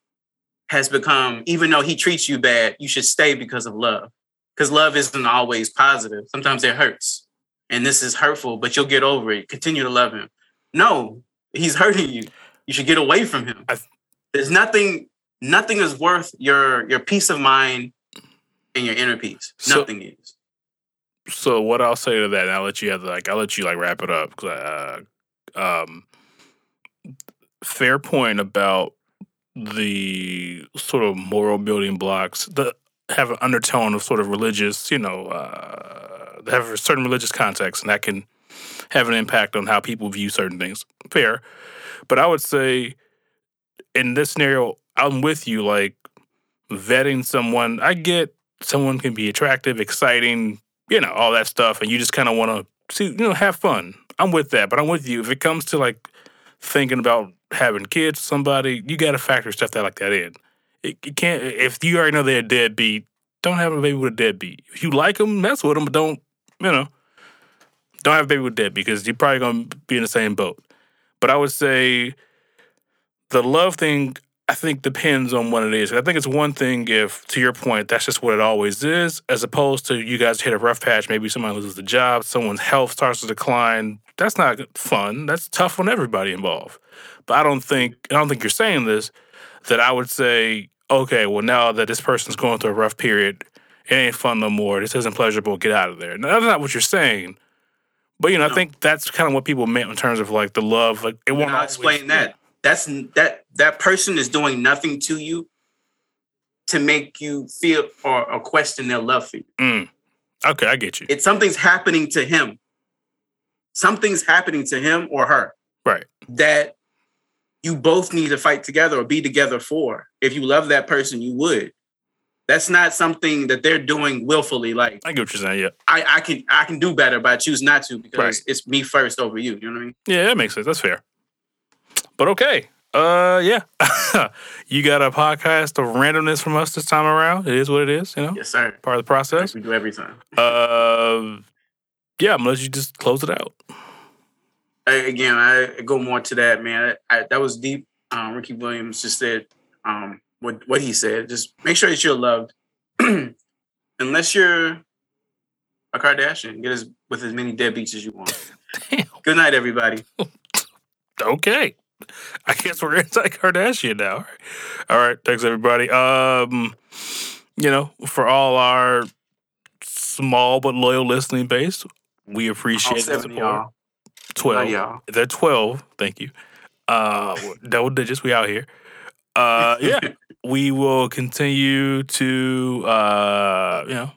has become, even though he treats you bad, you should stay because of love. Because love isn't always positive. Sometimes it hurts. And this is hurtful, but you'll get over it. Continue to love him. No, he's hurting you. You should get away from him. There's nothing, nothing is worth your your peace of mind and your inner peace. So- nothing is. So what I'll say to that, and I'll let you have like I'll let you like wrap it up. Uh, um, fair point about the sort of moral building blocks that have an undertone of sort of religious, you know, uh, have a certain religious context, and that can have an impact on how people view certain things. Fair, but I would say in this scenario, I'm with you. Like vetting someone, I get someone can be attractive, exciting, you know, all that stuff, and you just kind of want to see, you know, have fun. I'm with that, but I'm with you. If it comes to like thinking about having kids, somebody, you got to factor stuff that like that in. It, it can't if you already know they're a deadbeat. Don't have a baby with a deadbeat. If you like them, mess with them, but don't, you know, don't have a baby with deadbeat because you're probably gonna be in the same boat. But I would say the love thing I think depends on what it is. I think it's one thing if, to your point, that's just what it always is, as opposed to you guys hit a rough patch. Maybe somebody loses the job, someone's health starts to decline. That's not fun. That's tough on everybody involved. But I don't think I don't think you're saying this. That I would say, okay, well now that this person's going through a rough period, it ain't fun no more. This isn't pleasurable. Get out of there. Now, that's not what you're saying. But you know, I think that's kind of what people meant in terms of like the love. Like it won't I'll explain that. That's that that person is doing nothing to you to make you feel or, or question their love for you. Mm. Okay, I get you. It's something's happening to him. Something's happening to him or her Right. that you both need to fight together or be together for. If you love that person, you would. That's not something that they're doing willfully. Like I get what you're saying. Yeah. I, I can I can do better, but I choose not to because Right. it's me first over you. You know what I mean? Yeah, that makes sense. That's fair. But okay. Uh yeah. you got a podcast of randomness from us this time around. It is what it is, you know? Yes, sir. Part of the process. Like we do every time. Uh yeah, I'm gonna let you just close it out. I, again, I go more to that, man. I, that was deep. Um, Ricky Williams just said um, what what he said. Just make sure that you're loved, unless you're a Kardashian. Get as with as many deadbeats as you want. Damn. Good night, everybody. Okay. I guess we're anti Kardashian now. All right. All right. Thanks everybody. Um, you know, for all our small but loyal listening base, we appreciate the support. y'all. Twelve. Love y'all. They're 12. Thank you. Uh, double digits. We out here. Uh, yeah, we will continue to, uh, you know,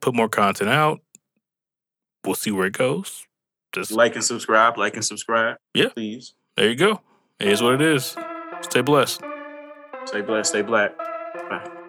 put more content out. We'll see where it goes. Just Like and subscribe. Like and subscribe. Yeah. Please. there you go. It is what it is. Stay blessed. Stay blessed. Stay black. Bye.